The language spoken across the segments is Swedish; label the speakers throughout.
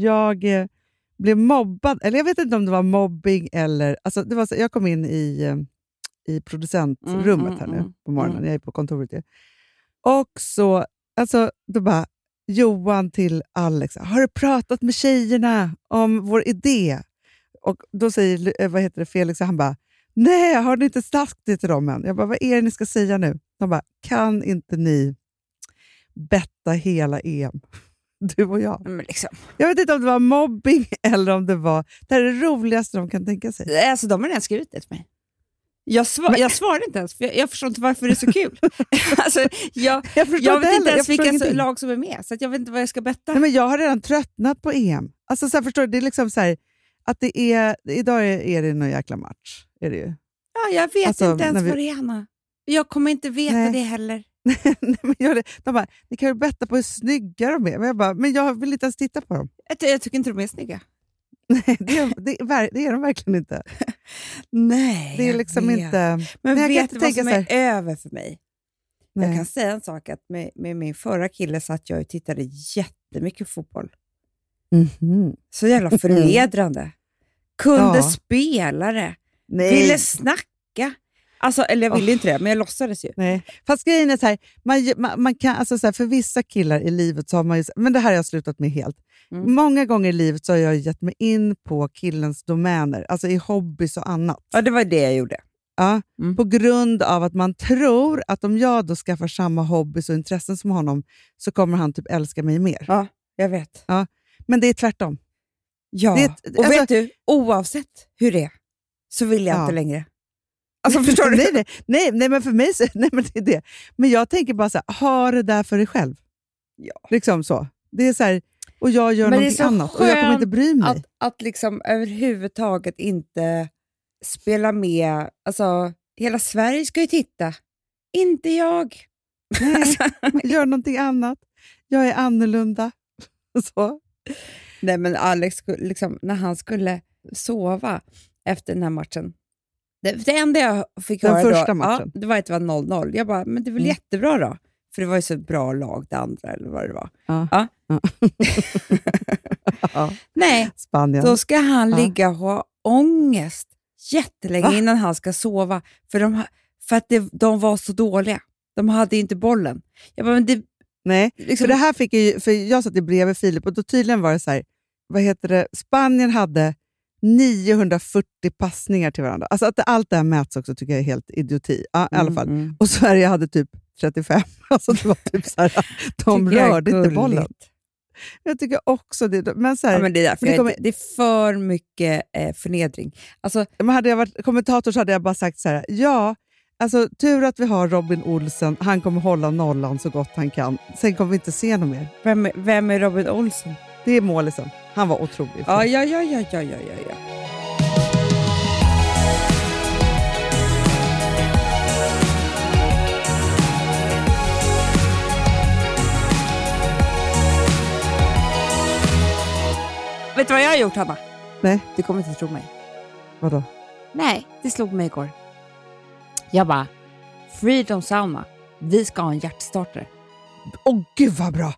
Speaker 1: Jag eh, blev mobbad, eller jag vet inte om det var mobbing eller... Alltså det var så, jag kom in i, eh, i producentrummet
Speaker 2: Mm,
Speaker 1: här
Speaker 2: mm,
Speaker 1: nu
Speaker 2: mm.
Speaker 1: på morgonen, jag är på kontoret ju. Och så, alltså, då bara Johan till Alex, har du pratat med tjejerna om vår idé? Och då säger eh, vad heter det, Felix, han bara, nej, har ni inte sagt det till dem än? Jag bara, vad är det ni ska säga nu? De bara, kan inte ni betta hela EM? Du och jag.
Speaker 2: Men liksom.
Speaker 1: Jag vet inte om det var mobbing eller om det var... Det här är det roligaste de kan tänka sig.
Speaker 2: Alltså, de har redan skrivit det till mig. Jag, svar,
Speaker 1: Men-
Speaker 2: jag svarade inte ens, för jag, jag förstår inte varför det är så kul. alltså, jag,
Speaker 1: Jag
Speaker 2: jag vet inte ens vilka
Speaker 1: ingenting.
Speaker 2: lag som är med, så jag vet inte vad jag ska betta.
Speaker 1: Nej, men jag har redan tröttnat på EM. Alltså, så här, förstår du? Det är liksom så här, att det är... Idag är, är det någon jäkla match. Är det ju.
Speaker 2: Ja, jag vet
Speaker 1: Alltså,
Speaker 2: inte ens
Speaker 1: vi-
Speaker 2: vad det är, Hanna. Jag kommer inte veta
Speaker 1: Nej.
Speaker 2: det heller.
Speaker 1: De bara, ni kan ju betta på hur snygga de är. Men jag, bara, men jag vill inte ens titta på dem.
Speaker 2: Jag, jag tycker inte de är snygga.
Speaker 1: Nej, det, är, det, är, det är de verkligen inte.
Speaker 2: Nej,
Speaker 1: Det är
Speaker 2: jag
Speaker 1: liksom
Speaker 2: vet.
Speaker 1: inte...
Speaker 2: Men
Speaker 1: jag
Speaker 2: vet du vad som är över för mig? Jag
Speaker 1: Nej.
Speaker 2: kan säga en sak, att med, med min förra kille satt jag och tittade jättemycket fotboll.
Speaker 1: Mhm.
Speaker 2: Så jävla förnedrande. Kunde
Speaker 1: Ja.
Speaker 2: spela det.
Speaker 1: Nej.
Speaker 2: Ville snacka. Alltså, eller jag ville inte det, men jag låtsades ju.
Speaker 1: Nej. Fast grejen är så här, man, man, man kan, alltså så här, för vissa killar i livet så har man ju, men det här har jag slutat med helt.
Speaker 2: Mm.
Speaker 1: Många gånger i livet så har jag gett mig in på killens domäner, alltså i hobbys och annat.
Speaker 2: Ja, det var det jag gjorde.
Speaker 1: Ja,
Speaker 2: Mm.
Speaker 1: På grund av att man tror att om jag då skaffar samma hobbys och intressen som honom så kommer han typ älska mig mer.
Speaker 2: Ja, jag vet.
Speaker 1: Men det är tvärtom.
Speaker 2: Ja,
Speaker 1: Det är
Speaker 2: och
Speaker 1: alltså-
Speaker 2: vet du, oavsett hur det är så vill jag
Speaker 1: Ja.
Speaker 2: inte längre. Alltså förstår du?
Speaker 1: nej, nej, nej, nej, men för mig så, nej, men det är det. Men jag tänker bara så här, ha det där för dig själv.
Speaker 2: Ja.
Speaker 1: Liksom så. Det är så här, och jag gör
Speaker 2: Men
Speaker 1: någonting annat och jag kommer inte bry mig.
Speaker 2: Att, att liksom överhuvudtaget inte spela med. Alltså, hela Sverige ska ju titta. Inte jag.
Speaker 1: Nej, gör någonting annat. Jag är annorlunda. Så.
Speaker 2: Nej, men Alex, liksom, när han skulle sova efter den här matchen. Det, det enda jag fick
Speaker 1: Den
Speaker 2: höra
Speaker 1: första
Speaker 2: då,
Speaker 1: matchen.
Speaker 2: Ja, det var att det var 0-0. Jag bara, men det är väl
Speaker 1: Mm.
Speaker 2: jättebra då? För det var ju så bra lag, det andra, eller vad det var.
Speaker 1: Ja.
Speaker 2: Ja.
Speaker 1: Ja.
Speaker 2: Nej,
Speaker 1: Spanien.
Speaker 2: då ska han ligga och ha ångest jättelänge
Speaker 1: Va?
Speaker 2: innan han ska sova. För, de, för att det, de var så dåliga. De hade inte bollen. Jag bara, men det,
Speaker 1: Nej,
Speaker 2: liksom,
Speaker 1: för det här fick jag för jag satt i bredvid Filip och då tydligen var det så här, vad heter det, Spanien hade 940 passningar till varandra. Alltså att allt det här mäts också tycker jag är helt idioti. Ja, i alla fall.
Speaker 2: Mm, mm.
Speaker 1: Och Sverige hade typ 35. Alltså det var typ så här, de rörde inte bollen. Jag tycker också det. Men så här,
Speaker 2: Ja, men det, är därför
Speaker 1: det kommer-
Speaker 2: det är för mycket eh, förnedring. Alltså,
Speaker 1: Men hade jag varit kommentator så hade jag bara sagt så här, ja, alltså tur att vi har Robin Olsen, han kommer hålla nollan så gott han kan. Sen kommer vi inte se något mer.
Speaker 2: vem, vem är Robin Olsen?
Speaker 1: Det är målisen. Han var otrolig.
Speaker 2: Ja, ja, ja, ja, ja, ja, ja. Vet du vad jag har gjort, Hanna?
Speaker 1: Nej,
Speaker 2: Du kommer inte tro mig.
Speaker 1: vadå?
Speaker 2: Nej, det slog mig igår. Jag bara, Freedom Sauna, vi ska ha en hjärtstartare.
Speaker 1: Åh gud vad bra!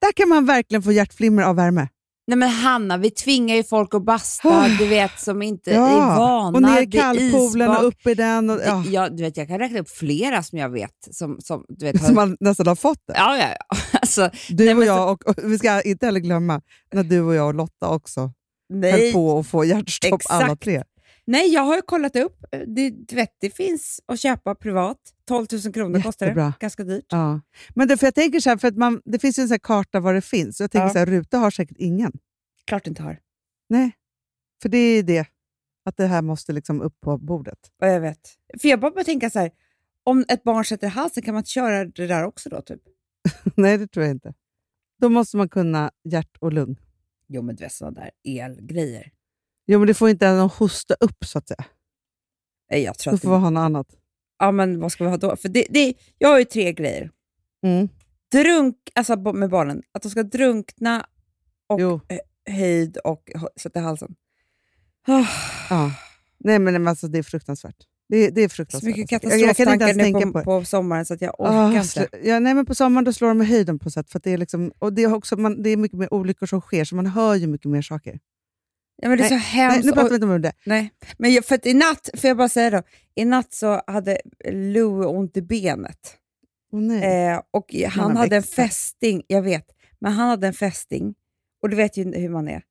Speaker 1: Där kan man verkligen få hjärtflimmer av värme.
Speaker 2: Nej men Hanna, vi tvingar ju folk att basta, du vet, som inte är vana.
Speaker 1: och ner i kallpoolen och upp i den. Och, ja,
Speaker 2: Ja, du vet, jag kan räkna upp flera som jag vet. Som, som, du vet,
Speaker 1: Som man nästan har fått det.
Speaker 2: Ja, ja, ja. Alltså,
Speaker 1: Du
Speaker 2: Nej,
Speaker 1: och jag, och, och vi ska inte heller glömma när du och jag och Lotta också höll
Speaker 2: nej,
Speaker 1: på att få hjärtstopp alla
Speaker 2: Exakt.
Speaker 1: tre.
Speaker 2: Nej, jag har ju kollat upp. Det, du vet, det finns att köpa privat. 12 000 kronor kostar det.
Speaker 1: Jättebra.
Speaker 2: Ganska dyrt.
Speaker 1: Ja. Men det, för jag tänker så här, för att man, det finns ju en här karta var det finns. Jag tänker
Speaker 2: Ja.
Speaker 1: så här, Ruta har säkert ingen.
Speaker 2: Klart inte har.
Speaker 1: Nej, för det är det. Att det här måste liksom upp på bordet.
Speaker 2: Ja, jag vet. För jag bara tänka så här, om ett barn sätter halsen, kan man inte köra det där också då? Typ?
Speaker 1: Nej, det tror jag inte. Då måste man kunna hjärt och lung.
Speaker 2: Jo, men du vet sådana där elgrejer.
Speaker 1: Jo, men det får inte ens hosta upp så att säga.
Speaker 2: Nej, jag tror
Speaker 1: Då
Speaker 2: att
Speaker 1: får vi
Speaker 2: det,
Speaker 1: ha något annat.
Speaker 2: ja, men vad ska vi ha då? För det, det, jag har ju tre grejer.
Speaker 1: Mm.
Speaker 2: Drunk, alltså med barnen, att de ska drunkna och
Speaker 1: Jo.
Speaker 2: höjd och sätta i halsen. Ah,
Speaker 1: Ja. Nej, men alltså, det är fruktansvärt. Det, det är
Speaker 2: så
Speaker 1: fruktansvärt.
Speaker 2: mycket
Speaker 1: kan inte
Speaker 2: katastroftankar nu på,
Speaker 1: på
Speaker 2: på sommaren så att jag orkar
Speaker 1: Ah,
Speaker 2: inte.
Speaker 1: ja, nej, men på sommaren då slår de med höjden på sätt. För det, är liksom, och det, är också, man, det är mycket mer olyckor som sker, så man hör ju mycket mer saker.
Speaker 2: Ja, men det är så
Speaker 1: Nej,
Speaker 2: hemskt.
Speaker 1: nu pratar vi inte om det.
Speaker 2: Nej, men jag, för att i natt, får jag bara säga då, i natt så hade Lou ont i benet.
Speaker 1: Nej.
Speaker 2: Eh, och han
Speaker 1: har
Speaker 2: hade en
Speaker 1: växt.
Speaker 2: fästing, jag vet, men han hade en fästing och du vet ju hur man är.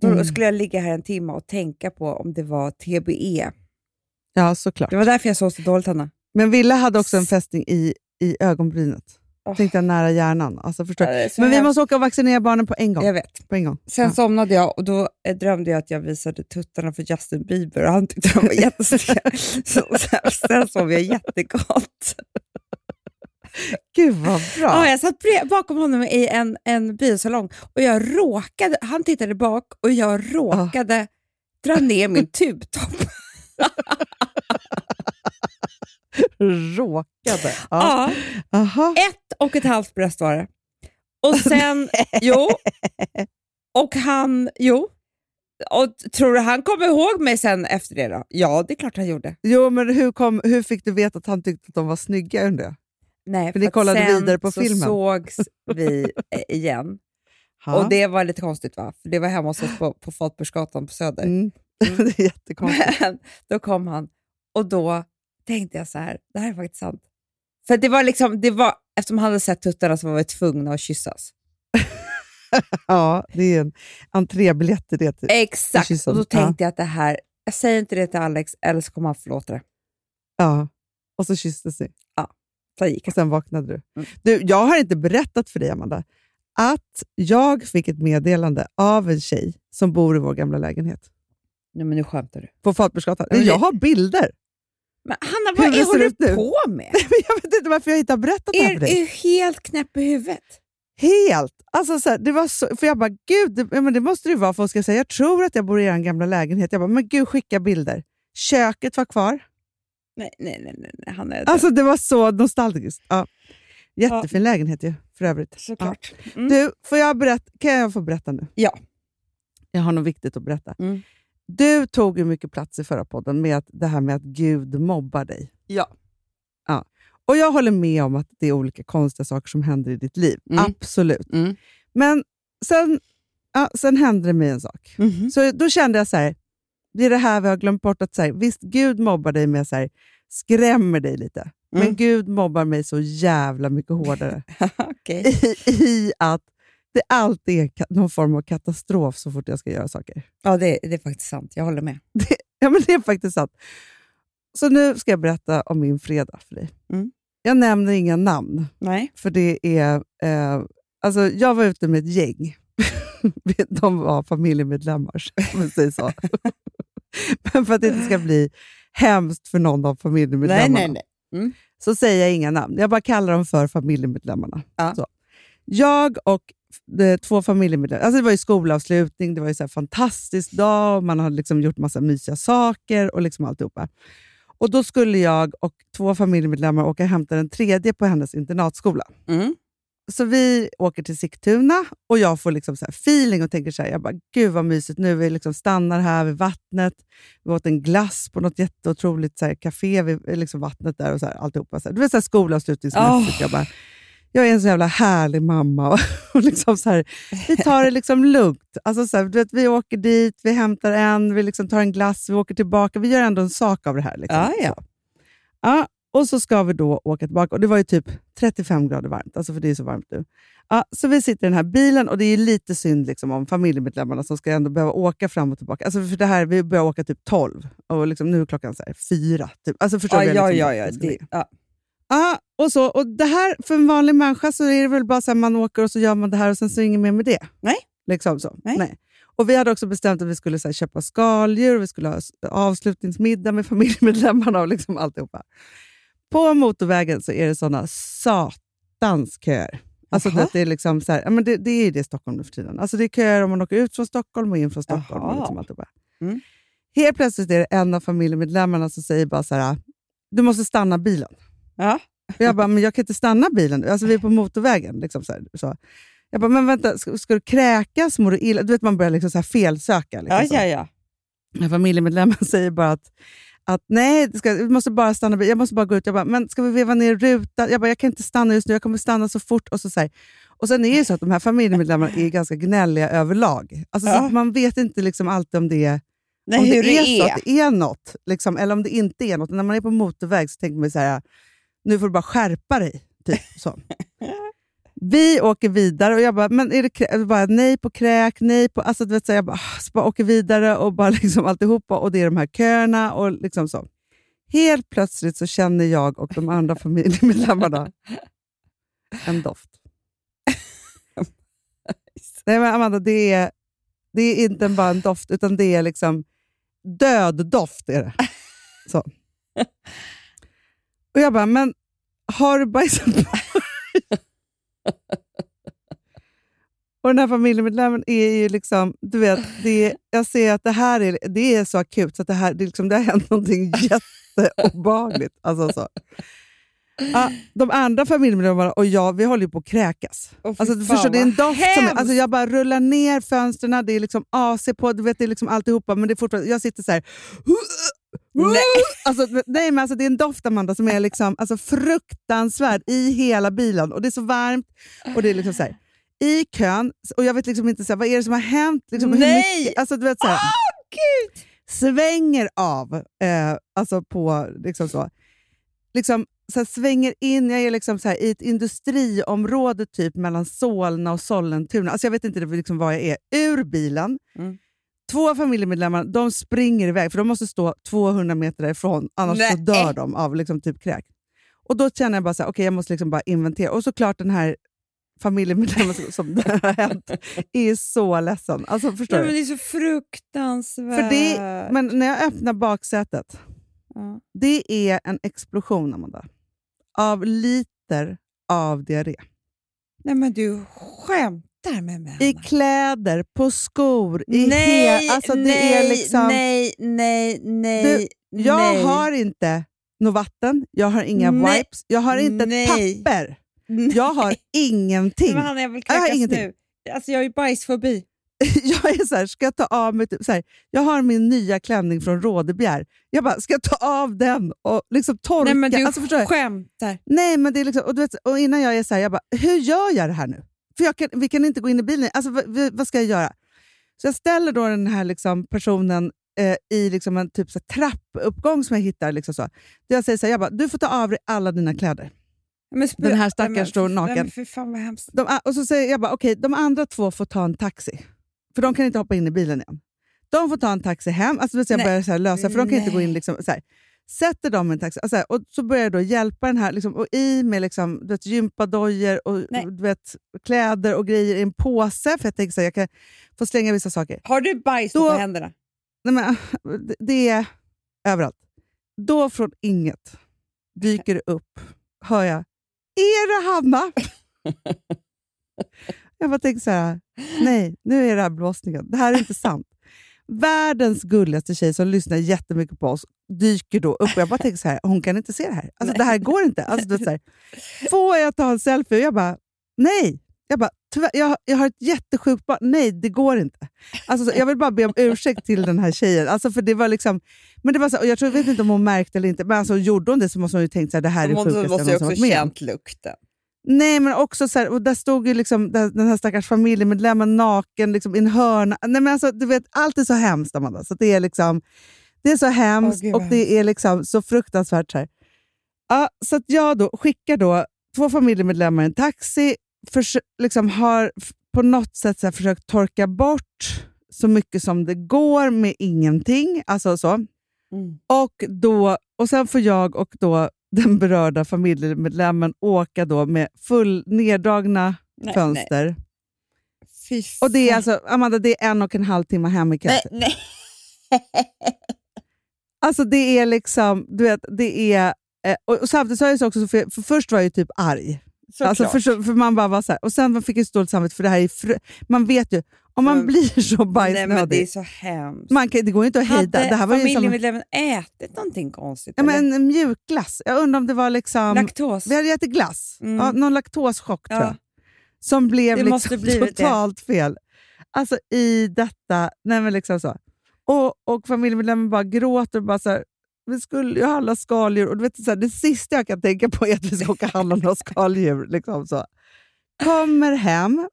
Speaker 2: Då
Speaker 1: Mm.
Speaker 2: skulle jag ligga här en timme och tänka på om det var TBE.
Speaker 1: Ja, såklart.
Speaker 2: Det var därför jag sov så dåligt, Hanna.
Speaker 1: Men Ville hade också en fästing i, i ögonbrynet.
Speaker 2: Åh.
Speaker 1: Tänkte jag nära hjärnan. Alltså, förstår.
Speaker 2: Ja,
Speaker 1: Men vi måste åka och vaccinera barnen på en gång.
Speaker 2: Jag vet.
Speaker 1: På en gång.
Speaker 2: Sen
Speaker 1: Ja.
Speaker 2: somnade jag och då eh, drömde jag att jag visade tuttarna för Justin Bieber och han tyckte de var jättesnygga. så, sen, sen sov jag jättegott.
Speaker 1: Gud vad bra.
Speaker 2: Ja, jag satt bakom honom i en, en biosalong och jag råkade, han tittade bak och jag råkade dra ner min tubtopp.
Speaker 1: Råkade. Ja.
Speaker 2: Ja, ett och ett halvt bröst var det. Och sen, jo, och han, jo. Och tror du han kommer ihåg mig sen efter det då? Ja, det är klart han gjorde.
Speaker 1: Jo, men hur, kom, hur fick du veta att han tyckte att de var snygga? Jag.
Speaker 2: Nej,
Speaker 1: För ni
Speaker 2: att
Speaker 1: kollade
Speaker 2: sen
Speaker 1: vidare på
Speaker 2: så
Speaker 1: filmen.
Speaker 2: sågs vi eh, igen.
Speaker 1: Ja.
Speaker 2: Och det var lite konstigt va? För det var hemma hos oss på, på Fatbursgatan på Söder.
Speaker 1: Mm. det är jättekonstigt.
Speaker 2: Men då kom han och då tänkte jag så här, det här är faktiskt sant. För det var liksom, det var, eftersom han hade sett tuttarna så var vi tvungna att kyssas.
Speaker 1: Ja, det är en entrébiljett till det. Till.
Speaker 2: Exakt,
Speaker 1: kyssen,
Speaker 2: och då
Speaker 1: ja.
Speaker 2: tänkte jag att det här, jag säger inte det till Alex eller så kommer han förlåta det.
Speaker 1: Ja. Och så kysstes ni.
Speaker 2: Så gick
Speaker 1: Och sen vaknade du.
Speaker 2: Mm.
Speaker 1: du. Jag har inte berättat för dig, Amanda, att jag fick ett meddelande av en tjej som bor i vår gamla lägenhet
Speaker 2: Nej men nu skämtar du.
Speaker 1: på.
Speaker 2: Ja, det-
Speaker 1: Jag har bilder.
Speaker 2: Men Hanna, vad
Speaker 1: det
Speaker 2: är, håller du på med?
Speaker 1: Jag vet inte varför jag inte har berättat det här
Speaker 2: Är
Speaker 1: för dig.
Speaker 2: är helt knäpp i huvudet?
Speaker 1: Helt! Alltså så här, det var så, för jag bara, gud, det, ja, men det måste det vara. För hon ska säga, jag tror att jag bor i er gamla lägenhet. Jag bara, men gud, skicka bilder. Köket var kvar.
Speaker 2: Nej, nej, nej, nej, nej. han är
Speaker 1: Alltså det var så nostalgiskt. Ja. Jättefin lägenhet ju, för övrigt.
Speaker 2: såklart.
Speaker 1: Ja.
Speaker 2: Mm.
Speaker 1: Du, får jag berätta, kan jag få berätta nu?
Speaker 2: Ja.
Speaker 1: Jag har något viktigt att berätta.
Speaker 2: Mm.
Speaker 1: Du tog ju mycket plats i förra podden med att, det här med att Gud mobbar dig.
Speaker 2: Ja.
Speaker 1: Och jag håller med om att det är olika konstiga saker som händer i ditt liv.
Speaker 2: Mm.
Speaker 1: Absolut.
Speaker 2: Mm.
Speaker 1: Men sen, ja, sen hände det mig en sak.
Speaker 2: Mhm.
Speaker 1: Så då kände jag så här, det är det här vi har glömt bort. att så här, Visst, Gud mobbar dig med så här, skrämmer dig lite. Men
Speaker 2: Mm.
Speaker 1: Gud mobbar mig så jävla mycket hårdare
Speaker 2: Okej.
Speaker 1: i, i att det alltid är någon form av katastrof så fort jag ska göra saker.
Speaker 2: Ja, det, det är faktiskt sant. Jag håller med.
Speaker 1: Ja, men det är faktiskt sant. Så nu ska jag berätta om min fredag för dig.
Speaker 2: Mm.
Speaker 1: Jag nämner inga namn,
Speaker 2: Nej.
Speaker 1: för det är... Eh, alltså jag var ute med ett gäng. De var familjemedlemmar, om man säger så. men för att det inte ska bli hemskt för någon av
Speaker 2: Nej,
Speaker 1: familjemedlemmarna
Speaker 2: nej, nej.
Speaker 1: så säger jag inga namn. Jag bara kallar dem för familjemedlemmarna.
Speaker 2: Ja.
Speaker 1: Jag och de, två familjemedlemmar, alltså det var ju skolavslutning, det var ju så här fantastisk dag, man hade liksom gjort massa mysiga saker och liksom alltihopa. Och Då skulle jag och två familjemedlemmar åka och hämta den tredje på hennes internatskola.
Speaker 2: Mm.
Speaker 1: Så vi åker till Sigtuna och jag får liksom så feeling och tänker så här, jag bara, gud vad mysigt nu. Vi liksom stannar här vid vattnet. Vi åt en glass på något jätteotroligt så här, café vid liksom vattnet där och så här, alltihopa. Så här. Du vet så här skolavslutningsmässigt. Jag, bara, jag är en så jävla härlig mamma. Och, och liksom så här, vi tar det liksom lugnt. Alltså så här, du vet, vi åker dit, vi hämtar en, vi liksom tar en glass, vi åker tillbaka. Vi gör ändå en sak av det här. Liksom.
Speaker 2: Ja, ja.
Speaker 1: Så. Ja, och så ska vi då åka tillbaka. Och Det var ju typ 35 grader varmt, alltså för det är så varmt nu. Ja, så vi sitter i den här bilen och det är lite synd liksom om familjemedlemmarna som ska ändå behöva åka fram och tillbaka. Alltså för det här, vi börjar åka typ 12 och liksom nu är klockan så här 4. Typ. Alltså förstår
Speaker 2: Ja,
Speaker 1: du?
Speaker 2: ja,
Speaker 1: liksom
Speaker 2: ja. ja, det, ja.
Speaker 1: Ja, och, så, och det här, för en vanlig människa så är det väl bara så här, man åker och så gör man det här och sen så är det inget mer med det.
Speaker 2: Nej.
Speaker 1: Liksom så.
Speaker 2: Nej.
Speaker 1: Och Vi hade också bestämt att vi skulle så här, köpa skaldjur, vi skulle ha avslutningsmiddag med familjemedlemmarna och liksom alltihopa. På motorvägen så är det såna satans köer. Alltså
Speaker 2: Jaha.
Speaker 1: det, är liksom så här, men det, det är det i Stockholm nu för tiden. Alltså det är köer om man åker ut från Stockholm och in från Stockholm. Och liksom alltihopa.
Speaker 2: Mm.
Speaker 1: Helt plötsligt är det en av familjemedlemmarna som säger bara så här, du måste stanna bilen.
Speaker 2: Ja.
Speaker 1: Jag bara, men jag kan inte stanna bilen. Alltså vi är på motorvägen. Liksom så här, så. Jag bara, men vänta, ska, ska du kräkas? Mår du illa? Du vet, man börjar liksom så här felsöka. Liksom
Speaker 2: Ja,
Speaker 1: så.
Speaker 2: ja, ja.
Speaker 1: Men Familjemedlemmen säger bara att, att nej, det ska, vi måste bara stanna bilen. Jag måste bara gå ut. Jag bara, men ska vi veva ner rutan? Jag bara, jag kan inte stanna just nu. Jag kommer stanna så fort. Och så, så här. Och sen är det så att de här familjemedlemmarna är ganska gnälliga överlag. Alltså, så
Speaker 2: Ja.
Speaker 1: man vet inte liksom alltid om det är
Speaker 2: Nej,
Speaker 1: om det är, så
Speaker 2: är.
Speaker 1: att det är något, liksom, eller om det inte är något. När man är på motorväg så tänker man så här, nu får du bara skärpa dig. Typ, så. Vi åker vidare och jag bara, men är det krä-? Bara nej på kräk, nej på... Alltså, du vet, så jag bara, ah, så bara åker vidare och bara liksom alltihopa och det är de här köerna och liksom så. Helt plötsligt så känner jag och de andra familjemedlemmarna en doft. Nej men Amanda, det är, det är inte bara en doft, utan det är liksom död doft. Är det. Så. Och jag bara, men har du bajsat på Och den här familjemedlemmen är ju liksom, du vet, det är, jag ser att det här är, det är så akut så att det, här, det, är liksom, det har hänt någonting jätteobehagligt. Alltså så. De andra familjemedlemmarna och jag, vi håller ju på att kräkas.
Speaker 2: Fy
Speaker 1: Alltså, du förstår, det är en doft som,
Speaker 2: hemskt.
Speaker 1: alltså, jag bara rullar ner fönstren, det är liksom AC på, du vet, det är liksom alltihopa, men det är fortfarande, jag sitter så här.
Speaker 2: Nej.
Speaker 1: Alltså, nej, men alltså, det är en doft, Amanda, som är liksom, alltså, fruktansvärd i hela bilen. Och Det är så varmt. och det är liksom så här, I kön, och jag vet liksom inte så här, vad är det som har hänt. Liksom,
Speaker 2: Nej!
Speaker 1: mycket, alltså, du vet, så här, Svänger av, eh, alltså på liksom så. Liksom, så här, svänger in, jag är liksom så här, i ett industriområde typ mellan Solna och Sollentuna. Alltså jag vet inte liksom vad jag är. Ur bilen.
Speaker 2: Mm.
Speaker 1: Två familjemedlemmar de springer iväg, för de måste stå 200 meter därifrån, annars så
Speaker 2: Nej.
Speaker 1: dör de av liksom, typ kräk. Och Då känner jag bara så här, okej jag måste liksom bara inventera. Och såklart den här familjemedlemmen som, det har hänt är så ledsen. Alltså, förstår
Speaker 2: Nej,
Speaker 1: du?
Speaker 2: men det är så fruktansvärt.
Speaker 1: För det, men när jag öppnar baksätet,
Speaker 2: Ja.
Speaker 1: det är en explosion, Amanda. Av liter av diarré.
Speaker 2: Nej, men du skämtar med mig,
Speaker 1: I kläder, på skor, i
Speaker 2: nej,
Speaker 1: he- alltså det
Speaker 2: nej,
Speaker 1: är liksom,
Speaker 2: nej, nej, nej,
Speaker 1: Jag
Speaker 2: nej.
Speaker 1: har inte något vatten, jag har inga
Speaker 2: Nej.
Speaker 1: wipes, jag har inte
Speaker 2: Nej.
Speaker 1: papper.
Speaker 2: Nej.
Speaker 1: Jag har ingenting.
Speaker 2: Men Hanna, jag vill
Speaker 1: Jag har ingenting.
Speaker 2: nu. Alltså, jag har ju bajsfobi.
Speaker 1: jag är så här, ska jag ta av mig... Typ, så här, jag har min nya klänning från Rådebjer. Jag bara, ska jag ta av den och liksom torka?
Speaker 2: Nej, men du
Speaker 1: alltså, du?
Speaker 2: skämtar.
Speaker 1: Nej, men det är liksom, och, du vet, och innan jag är så här, jag bara, hur gör jag det här nu? För jag kan, vi kan inte gå in i bilen. Alltså, vad, vad- vad ska jag göra? Så jag ställer då den här liksom, personen eh, i liksom en typ så trappuppgång som jag hittar. Liksom så. Jag säger så här, jag bara, du får ta av dig alla dina kläder.
Speaker 2: Men spö-
Speaker 1: Den här stackaren
Speaker 2: Nej,
Speaker 1: står naken.
Speaker 2: Nej, men fan vad hemskt.
Speaker 1: De, och så säger jag bara, okej, de andra två får ta en taxi. För de kan inte hoppa in i bilen igen. De får ta en taxi hem. Alltså, jag
Speaker 2: Nej.
Speaker 1: börjar så här lösa, för de kan inte gå in.
Speaker 2: Nej.
Speaker 1: Liksom, så här. Sätter dem i en taxi. Alltså, och så börjar jag då hjälpa den här, liksom, och i med liksom, du vet, gympadojor och
Speaker 2: Nej.
Speaker 1: du vet, kläder och grejer i en påse. För jag tänker här, jag kan få slänga vissa saker.
Speaker 2: Har du bajs
Speaker 1: Då-
Speaker 2: på händerna?
Speaker 1: Nej, men, det- det är överallt. Då från inget dyker det upp, hör jag, är det Hanna? jag bara tänker så här, nej, nu är det här blåsningen. Det här är inte sant. Världens gulligaste tjej som lyssnar jättemycket på oss dyker då upp och jag bara tänker så här, hon kan inte se det här. Alltså, det här går inte. Alltså, du vet, så här, får jag ta en selfie? Och jag bara, nej. Jag, bara, jag, jag har ett jättesjukt barn. Nej, det går inte. Alltså, så, jag vill bara be om ursäkt till den här tjejen. Alltså, för det var liksom, men det var så, och jag tror, jag vet inte om hon märkte eller inte, men alltså, gjorde hon det så måste hon ju tänkt att det här är det
Speaker 2: Hon
Speaker 1: sjukaste
Speaker 2: måste ju
Speaker 1: jag någonsin
Speaker 2: också
Speaker 1: varit med om.
Speaker 2: känt lukten.
Speaker 1: Nej, men också så här, och där stod ju liksom den här stackars familjemedlemmen naken liksom, i en hörna. Nej, men alltså, du vet, allt är så hemskt, Amanda. Så det är liksom, det är så hemskt
Speaker 2: gud,
Speaker 1: och det är liksom så fruktansvärt. Så, här. Ja, så att jag då skickar då två familjemedlemmar i en taxi, förs- liksom har på något sätt så här, försökt torka bort så mycket som det går med ingenting. Alltså så.
Speaker 2: Mm.
Speaker 1: Och, då, och sen får jag och då den berörda familjemedlemmen åka då med full neddragna
Speaker 2: Nej,
Speaker 1: fönster.
Speaker 2: Fy
Speaker 1: Och det är alltså, Amanda, det är en och en halv timme hem i.
Speaker 2: Nej, nej.
Speaker 1: Alltså det är liksom, du vet, det är... eh, Och, och samtidigt så är jag så också, för, för först var jag ju typ arg.
Speaker 2: Såklart.
Speaker 1: Alltså för, för man bara var så här, och sen fick jag så dåligt samvete för det här är fr- Man vet ju, om man
Speaker 2: Men-
Speaker 1: blir så
Speaker 2: Nej, men det är
Speaker 1: bajsnödig,
Speaker 2: så hemskt.
Speaker 1: man kan, det går inte att hejda.
Speaker 2: Hade
Speaker 1: Det här var ju som,
Speaker 2: familjemedlemmen ätit någonting konstigt?
Speaker 1: ja, men en mjukglass. Jag undrar om det var liksom...
Speaker 2: Laktos?
Speaker 1: Vi hade ätit glass,
Speaker 2: Mm.
Speaker 1: ja, någon laktoschock tror
Speaker 2: Ja.
Speaker 1: jag. Som blev
Speaker 2: Det
Speaker 1: liksom
Speaker 2: blivit det.
Speaker 1: totalt fel. Alltså i detta, nej men liksom så. Och, och familjemedlemmen bara gråter och bara så här, vi skulle ju handla skaldjur. Och du vet, så här, det sista jag kan tänka på är att vi ska åka och handla några skaldjur. Liksom så. Kommer hem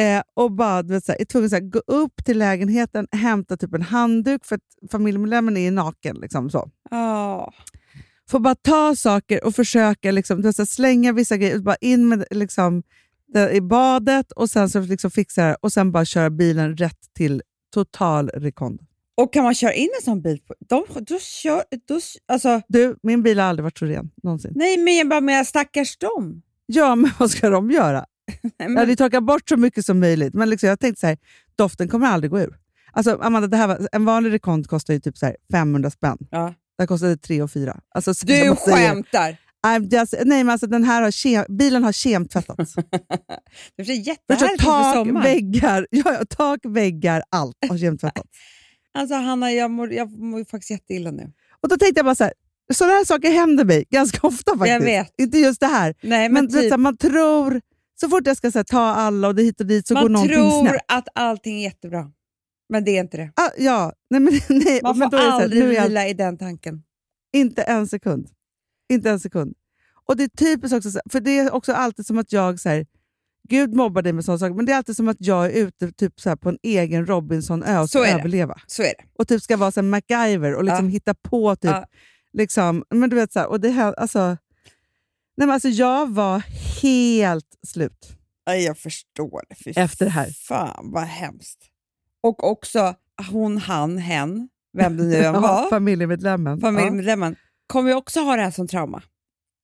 Speaker 1: eh, och bara, vet, så här, är tvungen att gå upp till lägenheten, hämta typ en handduk för att familjemedlemmen är naken. Liksom, så.
Speaker 2: Ja.
Speaker 1: Får bara ta saker och försöka liksom, vet, så här, slänga vissa grejer, bara in med liksom, i badet och sen så liksom fixa det och sen bara köra bilen rätt till total rekond.
Speaker 2: Och kan man köra in en sån bil? På, de, då kör, då, alltså,
Speaker 1: Du, min bil har aldrig varit så ren någonsin.
Speaker 2: nej, men jag bara menar stackars dem.
Speaker 1: Ja, men vad ska de göra?
Speaker 2: Nej,
Speaker 1: Jag
Speaker 2: men,
Speaker 1: hade torkat bort så mycket som möjligt, men liksom, jag tänkte så här, doften kommer aldrig gå ur. Alltså, Amanda, det här var, en vanlig rekond kostar ju typ så här 500 spänn.
Speaker 2: ja.
Speaker 1: Det här kostade 3 och 4. Alltså, så
Speaker 2: Du skämtar!
Speaker 1: I'm just, nej, men alltså, den här har kem, bilen har kemtvättats.
Speaker 2: Det blir jättehärligt inför
Speaker 1: tak,
Speaker 2: sommaren.
Speaker 1: väggar, ja, ja, tak, väggar, allt har kemtvättats.
Speaker 2: Alltså Hanna, jag mår, jag mår faktiskt jätteilla nu.
Speaker 1: Och då tänkte jag bara så här, sådana här saker händer mig ganska ofta faktiskt.
Speaker 2: Jag vet.
Speaker 1: Inte just det här.
Speaker 2: Nej,
Speaker 1: Men,
Speaker 2: men, typ,
Speaker 1: så här, man tror, så fort jag ska så här, ta alla och det hit och dit så går
Speaker 2: man
Speaker 1: någonting
Speaker 2: tror
Speaker 1: snett.
Speaker 2: att allting är jättebra. Men det är inte det.
Speaker 1: Ah, ja, nej, men, nej,
Speaker 2: Man
Speaker 1: men
Speaker 2: får
Speaker 1: så här,
Speaker 2: aldrig vila i den tanken.
Speaker 1: inte en sekund. Inte en sekund. Och det är typiskt också, så här, för det är också alltid som att jag, så här, Gud mobbar dig med sådana saker, men det är alltid som att jag är ute typ, så här, på en egen Robinson-ö och
Speaker 2: Så
Speaker 1: ska överleva.
Speaker 2: Så är det.
Speaker 1: och typ ska vara som MacGyver och liksom
Speaker 2: Ja.
Speaker 1: hitta på typ,
Speaker 2: Ja.
Speaker 1: liksom, men du vet så här, och det här, alltså, nej men alltså jag var helt slut.
Speaker 2: Jag förstår. Fy
Speaker 1: Efter det här.
Speaker 2: Fan vad hemskt. Och också hon, han, hen, vem det nu än
Speaker 1: Ja,
Speaker 2: var,
Speaker 1: familjemedlemmen. Ja.
Speaker 2: familjemedlemmen, kommer ju också ha det här som trauma.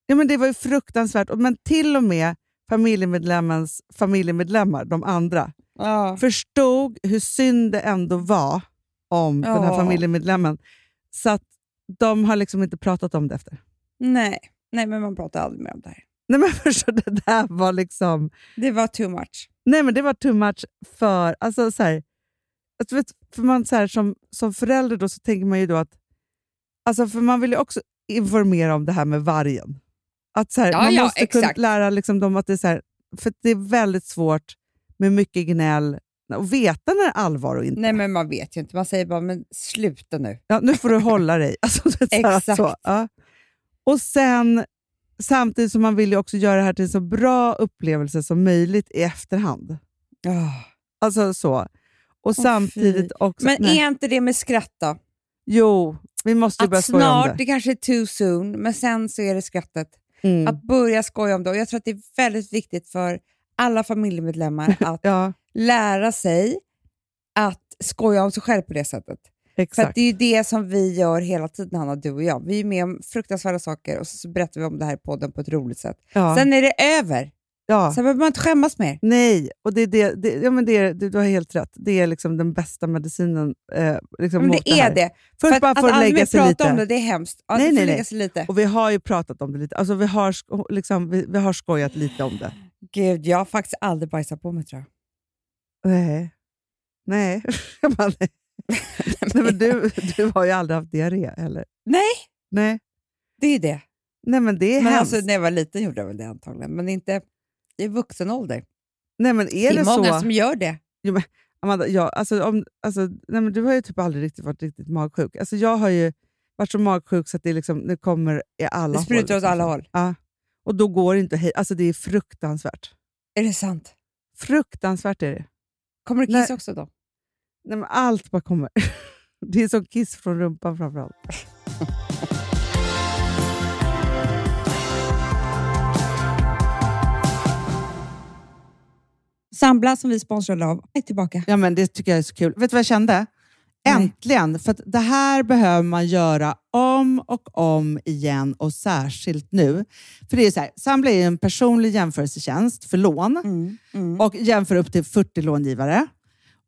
Speaker 1: Ja, men det var ju fruktansvärt, men till och med familjemedlemmens familjemedlemmar, de andra,
Speaker 2: Ja.
Speaker 1: förstod hur synd det ändå var om den här
Speaker 2: Ja.
Speaker 1: familjemedlemmen. Så att de har liksom inte pratat om det efter.
Speaker 2: Nej. Nej, men man pratar aldrig mer om det här.
Speaker 1: Nej men förstå, det där var liksom...
Speaker 2: Det var too much.
Speaker 1: Nej men det var too much för... Alltså, så här, att, vet, för man, så här, som, som förälder då, så tänker man ju då att... Alltså, för man vill ju också informera om det här med vargen. Att så här,
Speaker 2: Ja,
Speaker 1: man
Speaker 2: ja,
Speaker 1: måste kunna
Speaker 2: exakt.
Speaker 1: lära liksom, dem att det är så här, för det är väldigt svårt med mycket gnäll och veta när det är allvar och inte.
Speaker 2: Nej, men man vet ju inte. Man säger bara, men sluta nu.
Speaker 1: Ja, nu får du hålla dig. Alltså,
Speaker 2: Exakt.
Speaker 1: Så, ja. Och sen, samtidigt som man vill ju också göra det här till en så bra upplevelse som möjligt i efterhand.
Speaker 2: Oh.
Speaker 1: Alltså så. Och samtidigt också...
Speaker 2: Men
Speaker 1: nej.
Speaker 2: är inte det med skratt då?
Speaker 1: Jo, vi måste ju börja
Speaker 2: Att
Speaker 1: skoja om
Speaker 2: snart,
Speaker 1: det.
Speaker 2: det kanske är too soon, men sen så är det skrattet.
Speaker 1: Mm.
Speaker 2: Att börja skoja om det. Och jag tror att det är väldigt viktigt för alla familjemedlemmar att
Speaker 1: Ja,
Speaker 2: lära sig att skoja om sig själv på det sättet. För
Speaker 1: exakt.
Speaker 2: det är ju det som vi gör hela tiden, Hanna, du och jag. Vi är med om fruktansvärda saker och så berättar vi om det här i podden på ett roligt sätt.
Speaker 1: Ja.
Speaker 2: Sen är det över.
Speaker 1: ja.
Speaker 2: Sen behöver man inte skämmas mer.
Speaker 1: Nej, och det är det, det, ja, men det du, du har helt rätt. Det är liksom den bästa medicinen eh, liksom
Speaker 2: Men
Speaker 1: mot
Speaker 2: det är det.
Speaker 1: Först
Speaker 2: för
Speaker 1: bara
Speaker 2: att,
Speaker 1: för
Speaker 2: att
Speaker 1: att lägga sig lite.
Speaker 2: om det, det är hemskt. Ja,
Speaker 1: Nej,
Speaker 2: det
Speaker 1: nej, nej.
Speaker 2: lite.
Speaker 1: Och vi har ju pratat om det lite. Alltså, vi, har, liksom, vi, vi har skojat lite om det.
Speaker 2: Gud, jag har faktiskt aldrig bajsat på mig tror jag.
Speaker 1: Nej. Nej. Nej. men du, du har ju aldrig haft diarré heller.
Speaker 2: Nej,
Speaker 1: Nej.
Speaker 2: det är ju det.
Speaker 1: Nej, men det är
Speaker 2: Men
Speaker 1: hemskt.
Speaker 2: alltså, när jag var liten gjorde jag väl det antagligen, men inte i vuxen ålder.
Speaker 1: nej, men är
Speaker 2: Det är,
Speaker 1: det
Speaker 2: många
Speaker 1: så...
Speaker 2: som gör det.
Speaker 1: Amanda, jag, alltså, om, alltså, nej, men du har ju typ aldrig riktigt varit riktigt magsjuk. Alltså, jag har ju varit så magsjuk så att det, liksom, det kommer i alla
Speaker 2: Det sprutar
Speaker 1: håll.
Speaker 2: åt alla
Speaker 1: liksom.
Speaker 2: håll.
Speaker 1: Ja. Och då går det inte hej. Alltså det är fruktansvärt.
Speaker 2: Är det sant?
Speaker 1: Fruktansvärt är det.
Speaker 2: Kommer
Speaker 1: Nej.
Speaker 2: kiss också då?
Speaker 1: Nej, men allt bara kommer. Det är som kiss från rumpan framförallt.
Speaker 2: Sambla som vi sponsrade av är tillbaka.
Speaker 3: Ja, men det tycker jag är så kul. Vet du vad jag kände? Äntligen! För det här behöver man göra om och om igen och särskilt nu. För det är så här, Sambla är en personlig jämförelsetjänst för lån
Speaker 2: Mm, mm.
Speaker 3: och jämför upp till 40 långivare.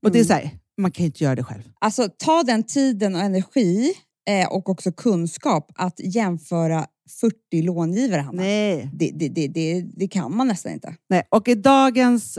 Speaker 3: Och det är så här, man kan ju inte göra det själv.
Speaker 2: Alltså ta den tiden och energi eh, och också kunskap att jämföra 40 långivare, Hanna.
Speaker 1: Nej.
Speaker 2: Det, det, det, det, det kan man nästan inte.
Speaker 1: Nej. Och i dagens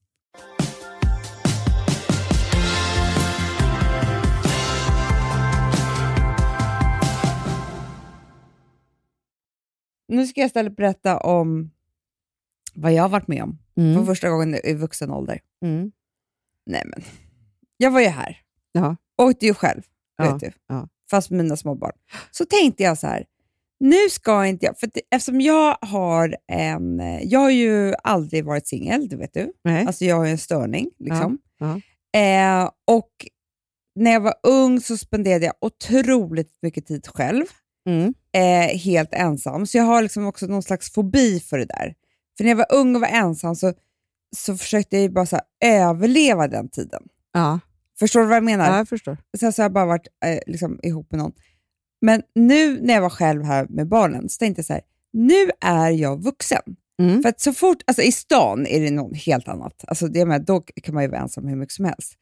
Speaker 2: Nu ska jag istället berätta om vad jag har varit med om för första gången i vuxen ålder.
Speaker 1: Mm.
Speaker 2: Nej men, jag var ju här.
Speaker 1: Ja.
Speaker 2: Åkte ju själv,
Speaker 1: Ja,
Speaker 2: vet du.
Speaker 1: ja.
Speaker 2: Fast med mina små barn. Så tänkte jag så här, nu ska inte jag, för det- eftersom jag har en, jag har ju aldrig varit singel, det vet du.
Speaker 1: Nej.
Speaker 2: Alltså jag har ju en störning. Liksom.
Speaker 1: Ja,
Speaker 2: Eh, och när jag var ung så spenderade jag otroligt mycket tid själv,
Speaker 1: Mm.
Speaker 2: eh, helt ensam. Så jag har liksom också någon slags fobi för det där. För när jag var ung och var ensam så, så försökte jag bara så överleva den tiden.
Speaker 1: Ja.
Speaker 2: Förstår du vad jag menar?
Speaker 1: ja, jag förstår.
Speaker 2: Sen så har jag bara varit eh, liksom, ihop med någon. Men nu när jag var själv här med barnen så tänkte jag så här, nu är jag vuxen.
Speaker 1: Mm.
Speaker 2: För att så fort, alltså i stan är det något helt annat. Alltså det med, då kan man ju vara ensam hur mycket som helst.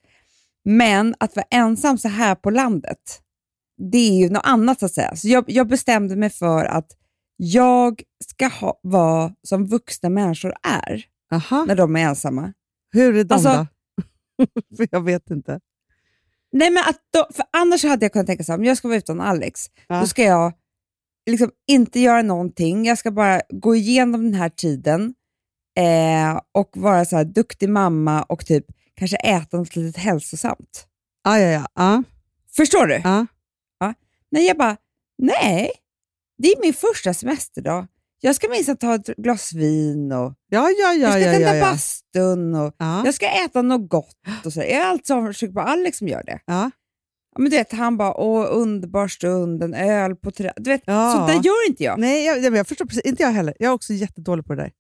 Speaker 2: Men att vara ensam så här på landet, det är ju något annat att säga. Så jag, jag bestämde mig för att jag ska ha, vara som vuxna människor är
Speaker 1: Aha.
Speaker 2: när de är ensamma.
Speaker 1: Hur är de
Speaker 2: Alltså-
Speaker 1: då? För jag vet inte.
Speaker 2: Nej, men att då, för annars hade jag kunnat tänka så här, om jag ska vara utan Alex,
Speaker 1: Ja.
Speaker 2: då ska jag liksom inte göra någonting. Jag ska bara gå igenom den här tiden eh, och vara så här duktig mamma och typ kanske äta något lite hälsosamt.
Speaker 1: Ah, ja, ja. Ah,
Speaker 2: Förstår du?
Speaker 1: ah.
Speaker 2: Nej, jag bara, nej, det är min första semesterdag. Jag ska minsann ta ett glas vin och
Speaker 1: Ja, ja,
Speaker 2: jag
Speaker 1: ja.
Speaker 2: ska
Speaker 1: ja,
Speaker 2: tända
Speaker 1: ja, ja.
Speaker 2: bastun och
Speaker 1: Ja.
Speaker 2: jag ska äta något gott. Och så. Jag är alltså avundsjuk på Alex som gör det.
Speaker 1: Ja.
Speaker 2: Ja, men du vet, han bara, åh underbar stund, en öl på trä. Du vet,
Speaker 1: Ja.
Speaker 2: sånt där gör inte jag.
Speaker 1: Nej, jag, jag, jag förstår precis. Inte jag heller. Jag är också jättedålig på det där.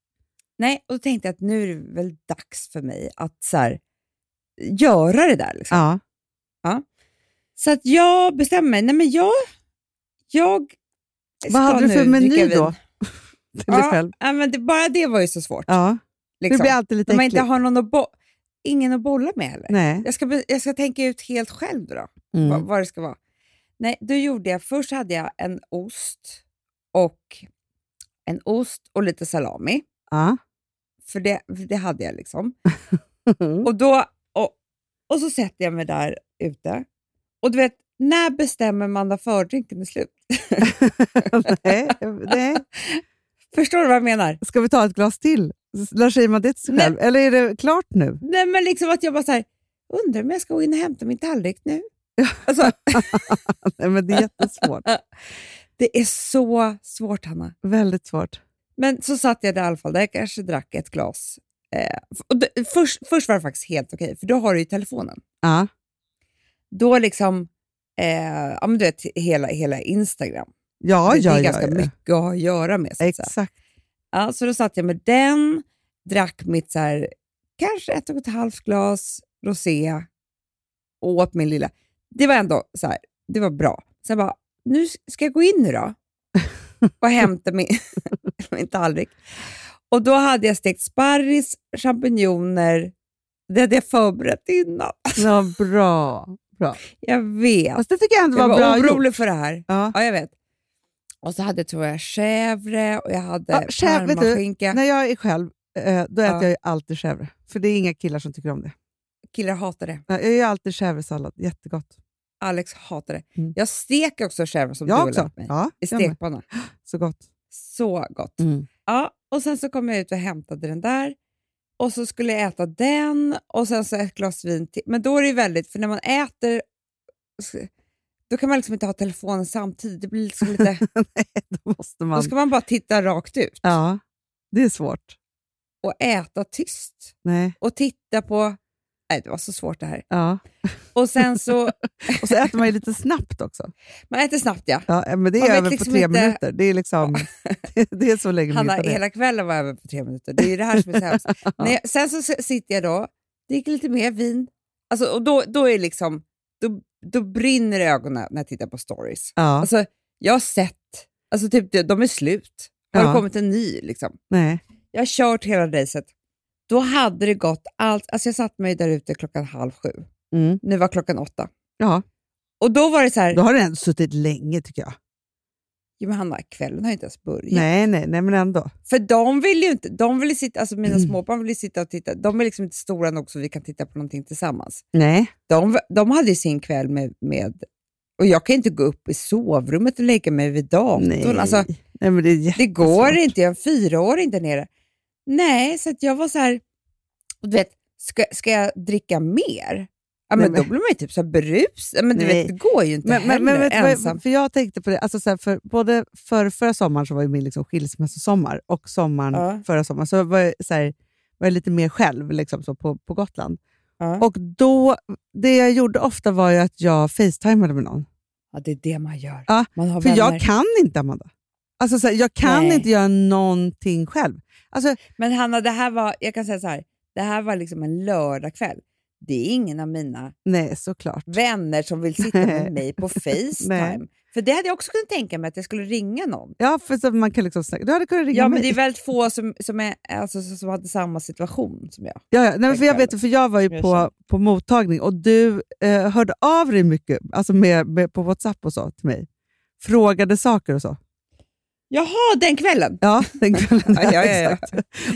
Speaker 2: Nej, och då tänkte jag att nu är det väl dags för mig att så här, göra det där. Liksom.
Speaker 1: Ja.
Speaker 2: Så att jag bestämmer. Nej, men jag, jag ska
Speaker 1: Vad hade du för meny då? Till
Speaker 2: Ja,
Speaker 1: själv?
Speaker 2: ja, men det, bara det var ju så svårt.
Speaker 1: Ja.
Speaker 2: liksom.
Speaker 1: Det blir alltid lite
Speaker 2: När man
Speaker 1: äckligt.
Speaker 2: inte har någon att bo- ingen att bolla med heller.
Speaker 1: Nej.
Speaker 2: Jag ska, jag ska tänka ut helt själv då,
Speaker 1: Mm.
Speaker 2: vad, vad det ska vara. Nej, då gjorde jag, först hade jag en ost och en ost och lite salami.
Speaker 1: Ja.
Speaker 2: För det, för det hade jag liksom. Och, då, och, och så sätter jag mig där ute. Och du vet, när bestämmer man när fördrinken är slut?
Speaker 1: nej, nej.
Speaker 2: Förstår du vad jag menar?
Speaker 1: Ska vi ta ett glas till? När säger man det till sig
Speaker 2: Nej.
Speaker 1: själv? Eller är det klart nu?
Speaker 2: Nej, men liksom att jag bara så här, undrar om jag ska gå in och hämta min tallrik nu? Alltså,
Speaker 1: Nej, men det är jättesvårt.
Speaker 2: det är så svårt, Hanna.
Speaker 1: Väldigt svårt.
Speaker 2: Men så satt jag där i alla fall, där jag kanske drack ett glas. Eh, och det, först, först var det faktiskt helt okej, för då har du ju telefonen.
Speaker 1: Ja.
Speaker 2: Då liksom, eh, ja men du vet, hela, hela Instagram.
Speaker 1: Ja,
Speaker 2: det,
Speaker 1: ja,
Speaker 2: det är ganska
Speaker 1: ja.
Speaker 2: mycket att ha att göra med. Så.
Speaker 1: Exakt.
Speaker 2: Ja, så då satt jag med den, drack mitt så här, kanske ett och ett halvt glas rosé och åt min lilla. Det var ändå så här, det var bra. Sen bara, nu ska jag gå in nu då och hämta min, min tallrik. Och då hade jag stekt sparris, champinjoner, det hade jag förberett innan.
Speaker 1: Ja, bra. Bra.
Speaker 2: Jag vet.
Speaker 1: Fast det tycker jag ändå
Speaker 2: Jag
Speaker 1: var, bra
Speaker 2: var orolig
Speaker 1: gjort.
Speaker 2: för det här.
Speaker 1: Ja.
Speaker 2: Ja, jag vet. Och så hade jag, tror jag, chèvre och jag hade
Speaker 1: Ja, chèvre, du,
Speaker 2: parmaskinka.
Speaker 1: När jag är själv, eh, då äter
Speaker 2: Ja.
Speaker 1: jag alltid chèvre. För det är inga killar som tycker om det.
Speaker 2: Killar hatar det.
Speaker 1: Ja, Jag gör alltid chèvresallad. Jättegott.
Speaker 2: Alex hatar det.
Speaker 1: Mm.
Speaker 2: Jag steker också chèvre som du
Speaker 1: Jag
Speaker 2: har
Speaker 1: också.
Speaker 2: lärt mig.
Speaker 1: Ja,
Speaker 2: I stekpanna.
Speaker 1: Så gott.
Speaker 2: Så gott.
Speaker 1: Mm.
Speaker 2: Ja, och sen så kom jag ut och hämtade den där. Och så skulle jag äta den och sen så ett glas vin till. Men då är det ju väldigt, för när man äter då kan man liksom inte ha telefonen samtidigt. Det blir liksom lite,
Speaker 1: Då måste
Speaker 2: då
Speaker 1: man...
Speaker 2: ska man bara titta rakt ut
Speaker 1: Ja, det är svårt.
Speaker 2: och äta tyst.
Speaker 1: Nej.
Speaker 2: Och titta på... Nej, det var så svårt det här.
Speaker 1: Ja.
Speaker 2: Och sen så...
Speaker 1: Och så äter man ju lite snabbt också.
Speaker 2: Man äter snabbt ja.
Speaker 1: Ja, men det är över
Speaker 2: liksom
Speaker 1: på tre
Speaker 2: inte-
Speaker 1: minuter. Det är, liksom, det är så länge
Speaker 2: Hanna, hela kvällen var över på tre minuter. Det är ju det här som är så hemskt. Jag, sen så sitter jag då, dricker lite mer vin. Alltså, och då, då, är liksom, då, då brinner ögonen när jag tittar på stories.
Speaker 1: Ja,
Speaker 2: Alltså, jag har sett, alltså typ, de- de är slut. Har
Speaker 1: Ja.
Speaker 2: det kommit en ny? Liksom.
Speaker 1: nej.
Speaker 2: Jag har kört hela racet. Då hade det gått allt. Alltså jag satt mig där ute klockan halv sju.
Speaker 1: Mm.
Speaker 2: Nu var klockan åtta.
Speaker 1: Ja,
Speaker 2: Och då var det så här,
Speaker 1: då har du ändå suttit länge tycker jag.
Speaker 2: jo, men Hanna, kvällen har ju inte ens börjat.
Speaker 1: Nej, nej, nej, men ändå.
Speaker 2: För de vill ju inte, de vill sitta, alltså mina
Speaker 1: Mm.
Speaker 2: småbarn vill ju sitta och titta, de är liksom inte stora nog så vi kan titta på någonting tillsammans.
Speaker 1: Nej.
Speaker 2: De, de hade ju sin kväll med, med, och jag kan inte gå upp i sovrummet och lägga mig vid datorn.
Speaker 1: Nej.
Speaker 2: Alltså,
Speaker 1: nej men det, är
Speaker 2: det går inte, jag är en fyraåring där nere. Nej, så jag var så här, och du vet, ska, ska jag dricka mer? Ja, men,
Speaker 1: men-
Speaker 2: då blir man ju typ så här berus. Ja, Men du
Speaker 1: Nej.
Speaker 2: vet, det går ju inte
Speaker 1: Men, men,
Speaker 2: heller
Speaker 1: men vad,
Speaker 2: ensam.
Speaker 1: för jag tänkte på det, alltså så här, för både för, förra sommaren så var ju min liksom skilsmässosommar och sommaren
Speaker 2: Ja.
Speaker 1: förra sommaren så var jag, så här, var jag lite mer själv liksom, så på, på Gotland.
Speaker 2: Ja.
Speaker 1: Och då, det jag gjorde ofta var ju att jag facetimade med någon.
Speaker 2: ja, det är det man gör.
Speaker 1: Ja,
Speaker 2: man
Speaker 1: För
Speaker 2: vänner.
Speaker 1: jag kan inte Amanda. Alltså, så här, jag kan
Speaker 2: Nej.
Speaker 1: inte göra någonting själv. Alltså,
Speaker 2: Men Hanna, det här var, jag kan säga så här, det här var liksom en lördagkväll. Det är ingen av mina
Speaker 1: nej, såklart.
Speaker 2: vänner som vill sitta med mig på Facetime. För det hade jag också kunnat tänka mig, att jag skulle ringa någon.
Speaker 1: Ja, för så man kan liksom snacka. Du hade kunnat ringa
Speaker 2: Ja,
Speaker 1: mig.
Speaker 2: men det är väldigt få som, som, är, alltså, som hade samma situation som jag.
Speaker 1: Ja, ja. Nej, för jag, vet, för jag var ju
Speaker 2: jag
Speaker 1: på, på mottagning och du eh, hörde av dig mycket alltså med, med, på WhatsApp och så till mig. Frågade saker och så.
Speaker 2: Jaha, den kvällen!
Speaker 1: Ja, den kvällen.
Speaker 2: Ja, ja, ja, ja.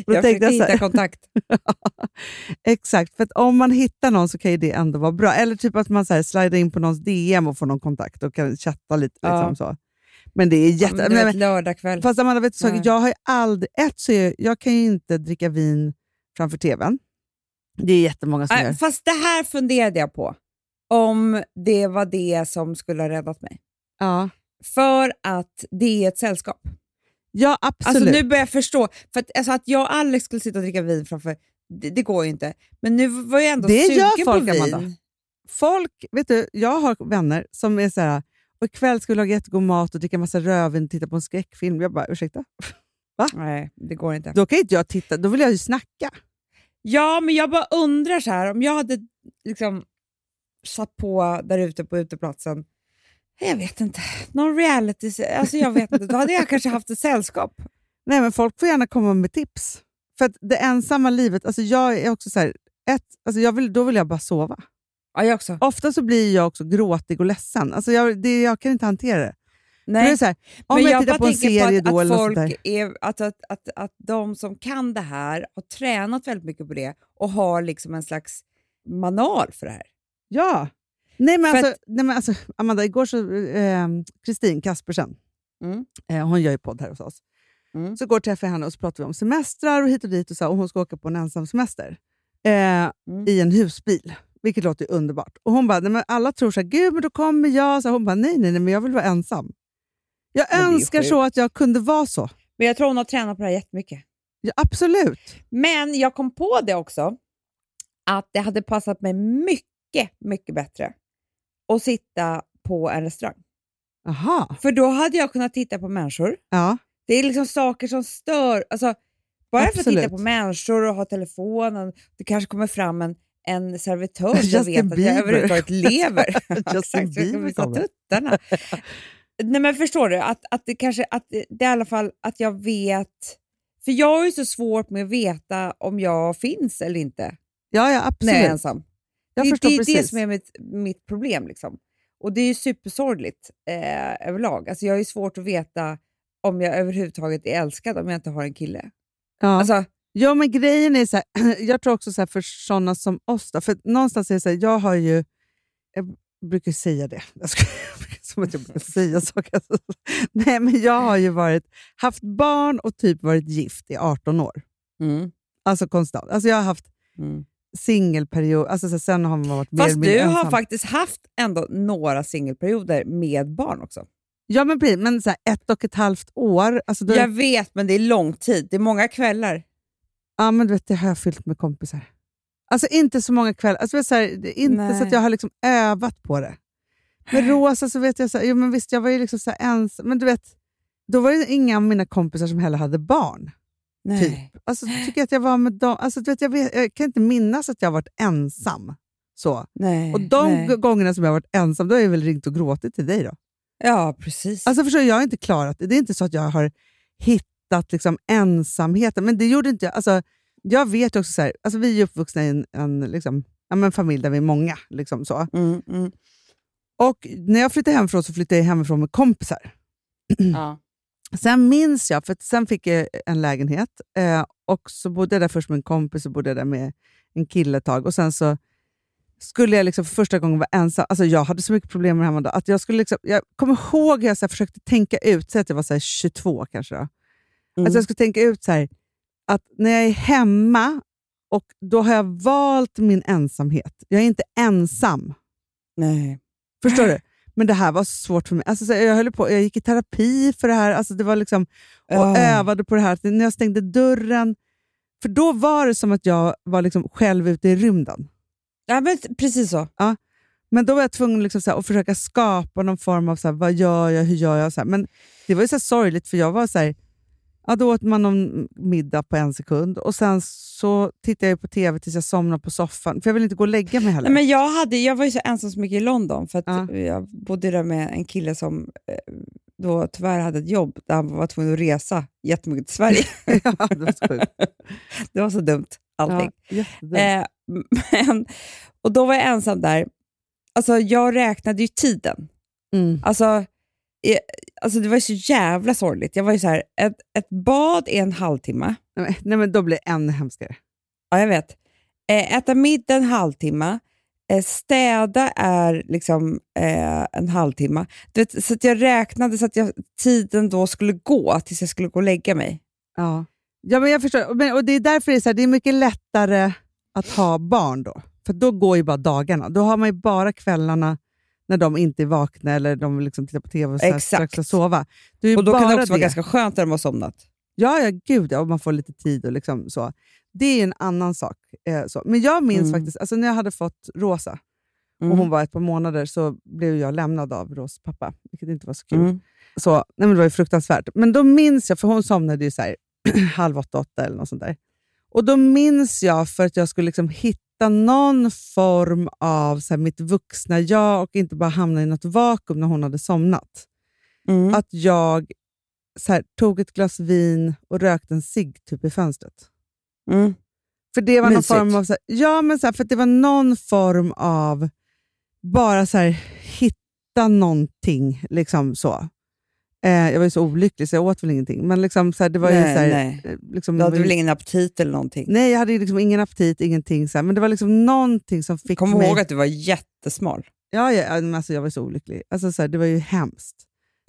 Speaker 2: Jag försökte
Speaker 1: jag
Speaker 2: hitta kontakt.
Speaker 1: exakt, för om man hittar någon så kan ju det ändå vara bra. Eller typ att man så här, slidar in på någons DM och får någon kontakt och kan chatta lite.
Speaker 2: Ja.
Speaker 1: Liksom, så. Men det är
Speaker 2: Ja,
Speaker 1: jätte...
Speaker 2: det
Speaker 1: men,
Speaker 2: lördagkväll.
Speaker 1: Fast Amanda, vet du, jag har ju aldrig... Ett så är, jag kan ju inte dricka vin framför tvn. Det är jättemånga som
Speaker 2: Nej,
Speaker 1: gör.
Speaker 2: fast det här funderade jag på. Om det var det som skulle ha räddat mig.
Speaker 1: Ja,
Speaker 2: För att det är ett sällskap.
Speaker 1: ja absolut.
Speaker 2: Alltså nu börjar jag förstå. För att, alltså, att jag och Alex skulle sitta och dricka vin framför, det, det går ju inte. Men nu var jag ändå
Speaker 1: Det
Speaker 2: sugen
Speaker 1: folk,
Speaker 2: på vin.
Speaker 1: Amanda. Folk, vet du, jag har vänner som är så här, och ikväll ska vi laga jättegod mat och dricka massa rödvin och titta på en skräckfilm. Jag bara, ursäkta?
Speaker 2: Nej, det går inte.
Speaker 1: Då kan inte jag titta, då vill jag ju snacka.
Speaker 2: Ja, men jag bara undrar så här, om jag hade liksom satt på där ute på uteplatsen, jag vet inte, någon reality, alltså jag vet inte, då hade jag kanske haft ett sällskap.
Speaker 1: Nej, men folk får gärna komma med tips. För det ensamma livet, alltså jag är också så här, ett, alltså jag vill, då vill jag bara sova.
Speaker 2: Ja, jag också.
Speaker 1: Ofta så blir jag också gråtig och ledsen. Alltså jag, det, jag kan inte hantera det. För Det är
Speaker 2: Nej.
Speaker 1: så här, om
Speaker 2: Men
Speaker 1: jag,
Speaker 2: jag,
Speaker 1: tittar på en serie
Speaker 2: på att,
Speaker 1: då
Speaker 2: att
Speaker 1: eller något sånt
Speaker 2: folk
Speaker 1: där.
Speaker 2: är, att, att, att, att de som kan det här har tränat väldigt mycket på det och har liksom en slags manual för det här.
Speaker 1: Ja. Nej men, alltså,
Speaker 2: att-
Speaker 1: nej men alltså, Amanda, igår så, eh, Kristin Kaspersen,
Speaker 2: Mm.
Speaker 1: eh, hon gör ju podd här hos oss.
Speaker 2: Mm.
Speaker 1: Så går jag träffar jag henne och så pratar vi om semestrar och hit och dit och, så, och hon ska åka på en ensam semester. Eh,
Speaker 2: Mm.
Speaker 1: I en husbil, vilket låter underbart. Och hon bara, nej, men alla tror så här, gud men då kommer jag. Så hon bara, nej, nej, nej men jag vill vara ensam. Jag
Speaker 2: Men
Speaker 1: önskar så att jag kunde vara så.
Speaker 2: Men jag tror hon har tränat på det här jättemycket.
Speaker 1: Ja, absolut.
Speaker 2: Men jag kom på det också, att det hade passat mig mycket, mycket bättre att sitta på en restaurang.
Speaker 1: Aha.
Speaker 2: För då hade jag kunnat titta på människor.
Speaker 1: Ja.
Speaker 2: Det är liksom saker som stör. Alltså, bara för att titta
Speaker 1: Absolut.
Speaker 2: på människor och ha telefonen, det kanske kommer fram en, en servitör som vet att jag överhuvudtaget lever.
Speaker 1: Justin Bieber kommer.
Speaker 2: tuttarna. Nej, men förstår du? Att, att det kanske, att det i alla fall att jag vet... För jag har ju så svårt med att veta om jag finns eller inte
Speaker 1: Ja, ja,
Speaker 2: när
Speaker 1: absolut.
Speaker 2: jag är ensam.
Speaker 1: Jag
Speaker 2: det, det är
Speaker 1: precis.
Speaker 2: det som är mitt, mitt problem. Liksom. Och det är ju supersorgligt eh, överlag. Alltså, jag har ju svårt att veta om jag överhuvudtaget är älskad om jag inte har en kille.
Speaker 1: ja.
Speaker 2: Alltså,
Speaker 1: Ja, men grejen är så här, jag tror också så här, för sådana som oss, då, för någonstans är det så här, jag har ju, jag brukar säga det, jag ska, som att jag brukar säga saker. Nej, men jag har ju varit, haft barn och typ varit gift i 18 år.
Speaker 2: mm,
Speaker 1: Alltså konstant. Alltså jag har haft
Speaker 2: mm.
Speaker 1: Singelperiod, alltså så sen har man varit mer
Speaker 2: Fast
Speaker 1: mindre
Speaker 2: du har
Speaker 1: ensam.
Speaker 2: faktiskt haft ändå några singelperioder med barn också.
Speaker 1: Ja, men precis. Men så här, ett och ett halvt år, alltså då,
Speaker 2: Jag vet, men det är lång tid. Det är många kvällar.
Speaker 1: Ja, men du vet, det har jag fyllt med kompisar. Alltså inte så många kvällar. Alltså, så här, inte
Speaker 2: Nej.
Speaker 1: så att jag har liksom övat på det. Med Rosa så vet jag, så här, jo, men visst, jag var ju liksom så ensam. Men du vet, då var det inga av mina kompisar som heller hade barn.
Speaker 2: Nej.
Speaker 1: Typ. Alltså, tycker jag att jag var med dem. Alltså, du vet, jag, vet, jag kan inte minnas att jag har varit ensam. Så.
Speaker 2: Nej.
Speaker 1: Och de
Speaker 2: nej.
Speaker 1: gångerna som jag har varit ensam, då har jag väl ringt och gråtit till dig då.
Speaker 2: Ja, precis.
Speaker 1: Alltså förstår du, jag har inte klarat det. Det är inte så att jag har hittat liksom ensamheten, men det gjorde inte jag. Alltså, jag vet också så här, alltså vi är uppvuxna i en, en liksom, ja, men familj där vi är många. Liksom så.
Speaker 2: mm, mm.
Speaker 1: Och när jag flyttade hemifrån så flyttade jag hemifrån med kompisar.
Speaker 2: Ja.
Speaker 1: Sen minns jag, för sen fick jag en lägenhet eh, och så bodde jag där först med en kompis och bodde där med en kille ett tag. Och sen så skulle jag liksom för första gången vara ensam. Alltså jag hade så mycket problem med det här med att jag skulle liksom, Jag kommer ihåg hur jag så försökte tänka ut, säg att jag var så här 22 kanske. Då.
Speaker 2: Mm.
Speaker 1: Alltså jag skulle tänka ut så här, att när jag är hemma och då har jag valt min ensamhet. Jag är inte ensam.
Speaker 2: Nej.
Speaker 1: Förstår du? Men det här var så svårt för mig. Alltså, så jag, höll på, jag gick i terapi för det här alltså, det var liksom, och
Speaker 2: Ja.
Speaker 1: övade på det här. När jag stängde dörren, för då var det som att jag var liksom själv ute i rymden.
Speaker 2: Ja, men precis så.
Speaker 1: Men då var jag tvungen liksom här, att försöka skapa någon form av så här, vad gör jag, hur gör jag? Så här. Men det var ju så sorgligt för jag var så här, ja, då åt man någon middag på en sekund och sen så tittade jag på TV tills jag somnade på soffan. För jag vill inte gå och lägga mig heller.
Speaker 2: Nej, men jag, hade, jag var ju så ensam så mycket i London, för att
Speaker 1: Ja.
Speaker 2: jag bodde där med en kille som eh, då tyvärr hade ett jobb där han var tvungen att resa jättemycket till Sverige.
Speaker 1: ja, det var så
Speaker 2: det var så dumt, allting.
Speaker 1: Ja.
Speaker 2: Eh, men, och då var jag ensam där. Alltså, jag räknade ju tiden.
Speaker 1: Mm.
Speaker 2: Alltså, alltså, det var ju så jävla sorgligt. Jag var ju så här, ett, ett bad är en halvtimme.
Speaker 1: Nej, men- Nej, men då blir det ännu hemskare.
Speaker 2: Ja, jag vet. Eh, äta middag en halvtimme. Eh, städa är liksom eh, en halvtimme. Du vet, så att jag räknade så att jag, tiden då skulle gå tills jag skulle gå och lägga mig.
Speaker 1: Ja, ja men jag förstår. Men, och det är därför det är, så här, det är mycket lättare att ha barn då. För då går ju bara dagarna. Då har man ju bara kvällarna när de inte är vakna eller de liksom tittar på TV och så här,
Speaker 2: Exakt.
Speaker 1: ska sova. Det är ju
Speaker 2: Och då kan det också vara
Speaker 1: det.
Speaker 2: ganska skönt när de har somnat.
Speaker 1: Ja, ja, gud ja. Och man får lite tid och liksom så. Det är en annan sak. Eh, så. Men jag minns
Speaker 2: Mm.
Speaker 1: faktiskt, alltså när jag hade fått Rosa
Speaker 2: Mm.
Speaker 1: och hon var ett par månader så blev jag lämnad av Rosas pappa, vilket inte var så kul.
Speaker 2: Mm.
Speaker 1: Så, nej men det var ju fruktansvärt. Men då minns jag, för hon somnade ju så här, halv åtta, åtta eller något sånt där. Och då minns jag för att jag skulle liksom hitta någon form av så här, mitt vuxna jag och inte bara hamna i något vakuum när hon hade somnat.
Speaker 2: Mm.
Speaker 1: Att jag så här, tog ett glas vin och rökte en cigg typ i fönstret.
Speaker 2: Mm.
Speaker 1: För det var någon
Speaker 2: Mysigt.
Speaker 1: form av, så här, ja, men så för det var någon form av bara så här, hitta någonting. Liksom så. Eh, jag var ju så olycklig så jag åt väl ingenting. Men liksom, så här, det var ju
Speaker 2: Nej,
Speaker 1: så här,
Speaker 2: nej.
Speaker 1: eh, Liksom,
Speaker 2: Du hade väl ingen aptit eller någonting?
Speaker 1: Nej, jag hade ju liksom ingen aptit, ingenting. Så här, men det var liksom någonting som fick
Speaker 2: Kom
Speaker 1: mig...
Speaker 2: ihåg att du var jättesmal.
Speaker 1: Ja, ja, men alltså, jag var så olycklig. Alltså, så här, det var ju hemskt.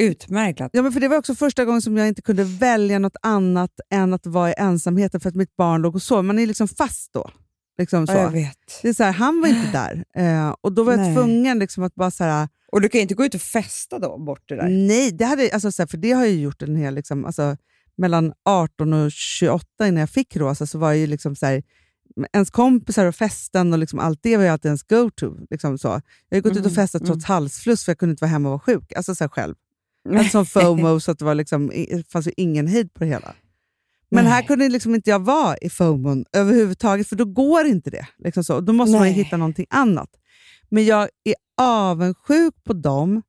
Speaker 2: Utmärklat.
Speaker 1: Ja, men för det var också första gången som jag inte kunde välja något annat än att vara i ensamheten för att mitt barn låg och sov. Man är liksom fast då. Liksom så.
Speaker 2: Ja, jag vet.
Speaker 1: Det är så han var inte där. Eh, och Då var jag
Speaker 2: Nej.
Speaker 1: tvungen liksom att bara... Så här,
Speaker 2: Och du kan ju inte gå ut och festa då, bort det där.
Speaker 1: nej, det hade, alltså, så här, för det har jag gjort en hel... Liksom, alltså, mellan 18 och 28 innan jag fick rosa så var jag ju liksom så här, ens kompisar och festen och liksom allt det var ju alltid ens go-to. Liksom så. Jag har gått ut och
Speaker 2: Mm,
Speaker 1: festat
Speaker 2: mm.
Speaker 1: trots halsfluss för jag kunde inte vara hemma och vara sjuk. Alltså så själv. En sån FOMO så att det, var liksom, det fanns ju ingen hejd på det hela. Men
Speaker 2: Nej.
Speaker 1: här kunde liksom inte jag vara i FOMO överhuvudtaget, för då går inte det. Liksom så. Då måste man ju
Speaker 2: Nej.
Speaker 1: hitta någonting annat. Men jag är avundsjuk på dem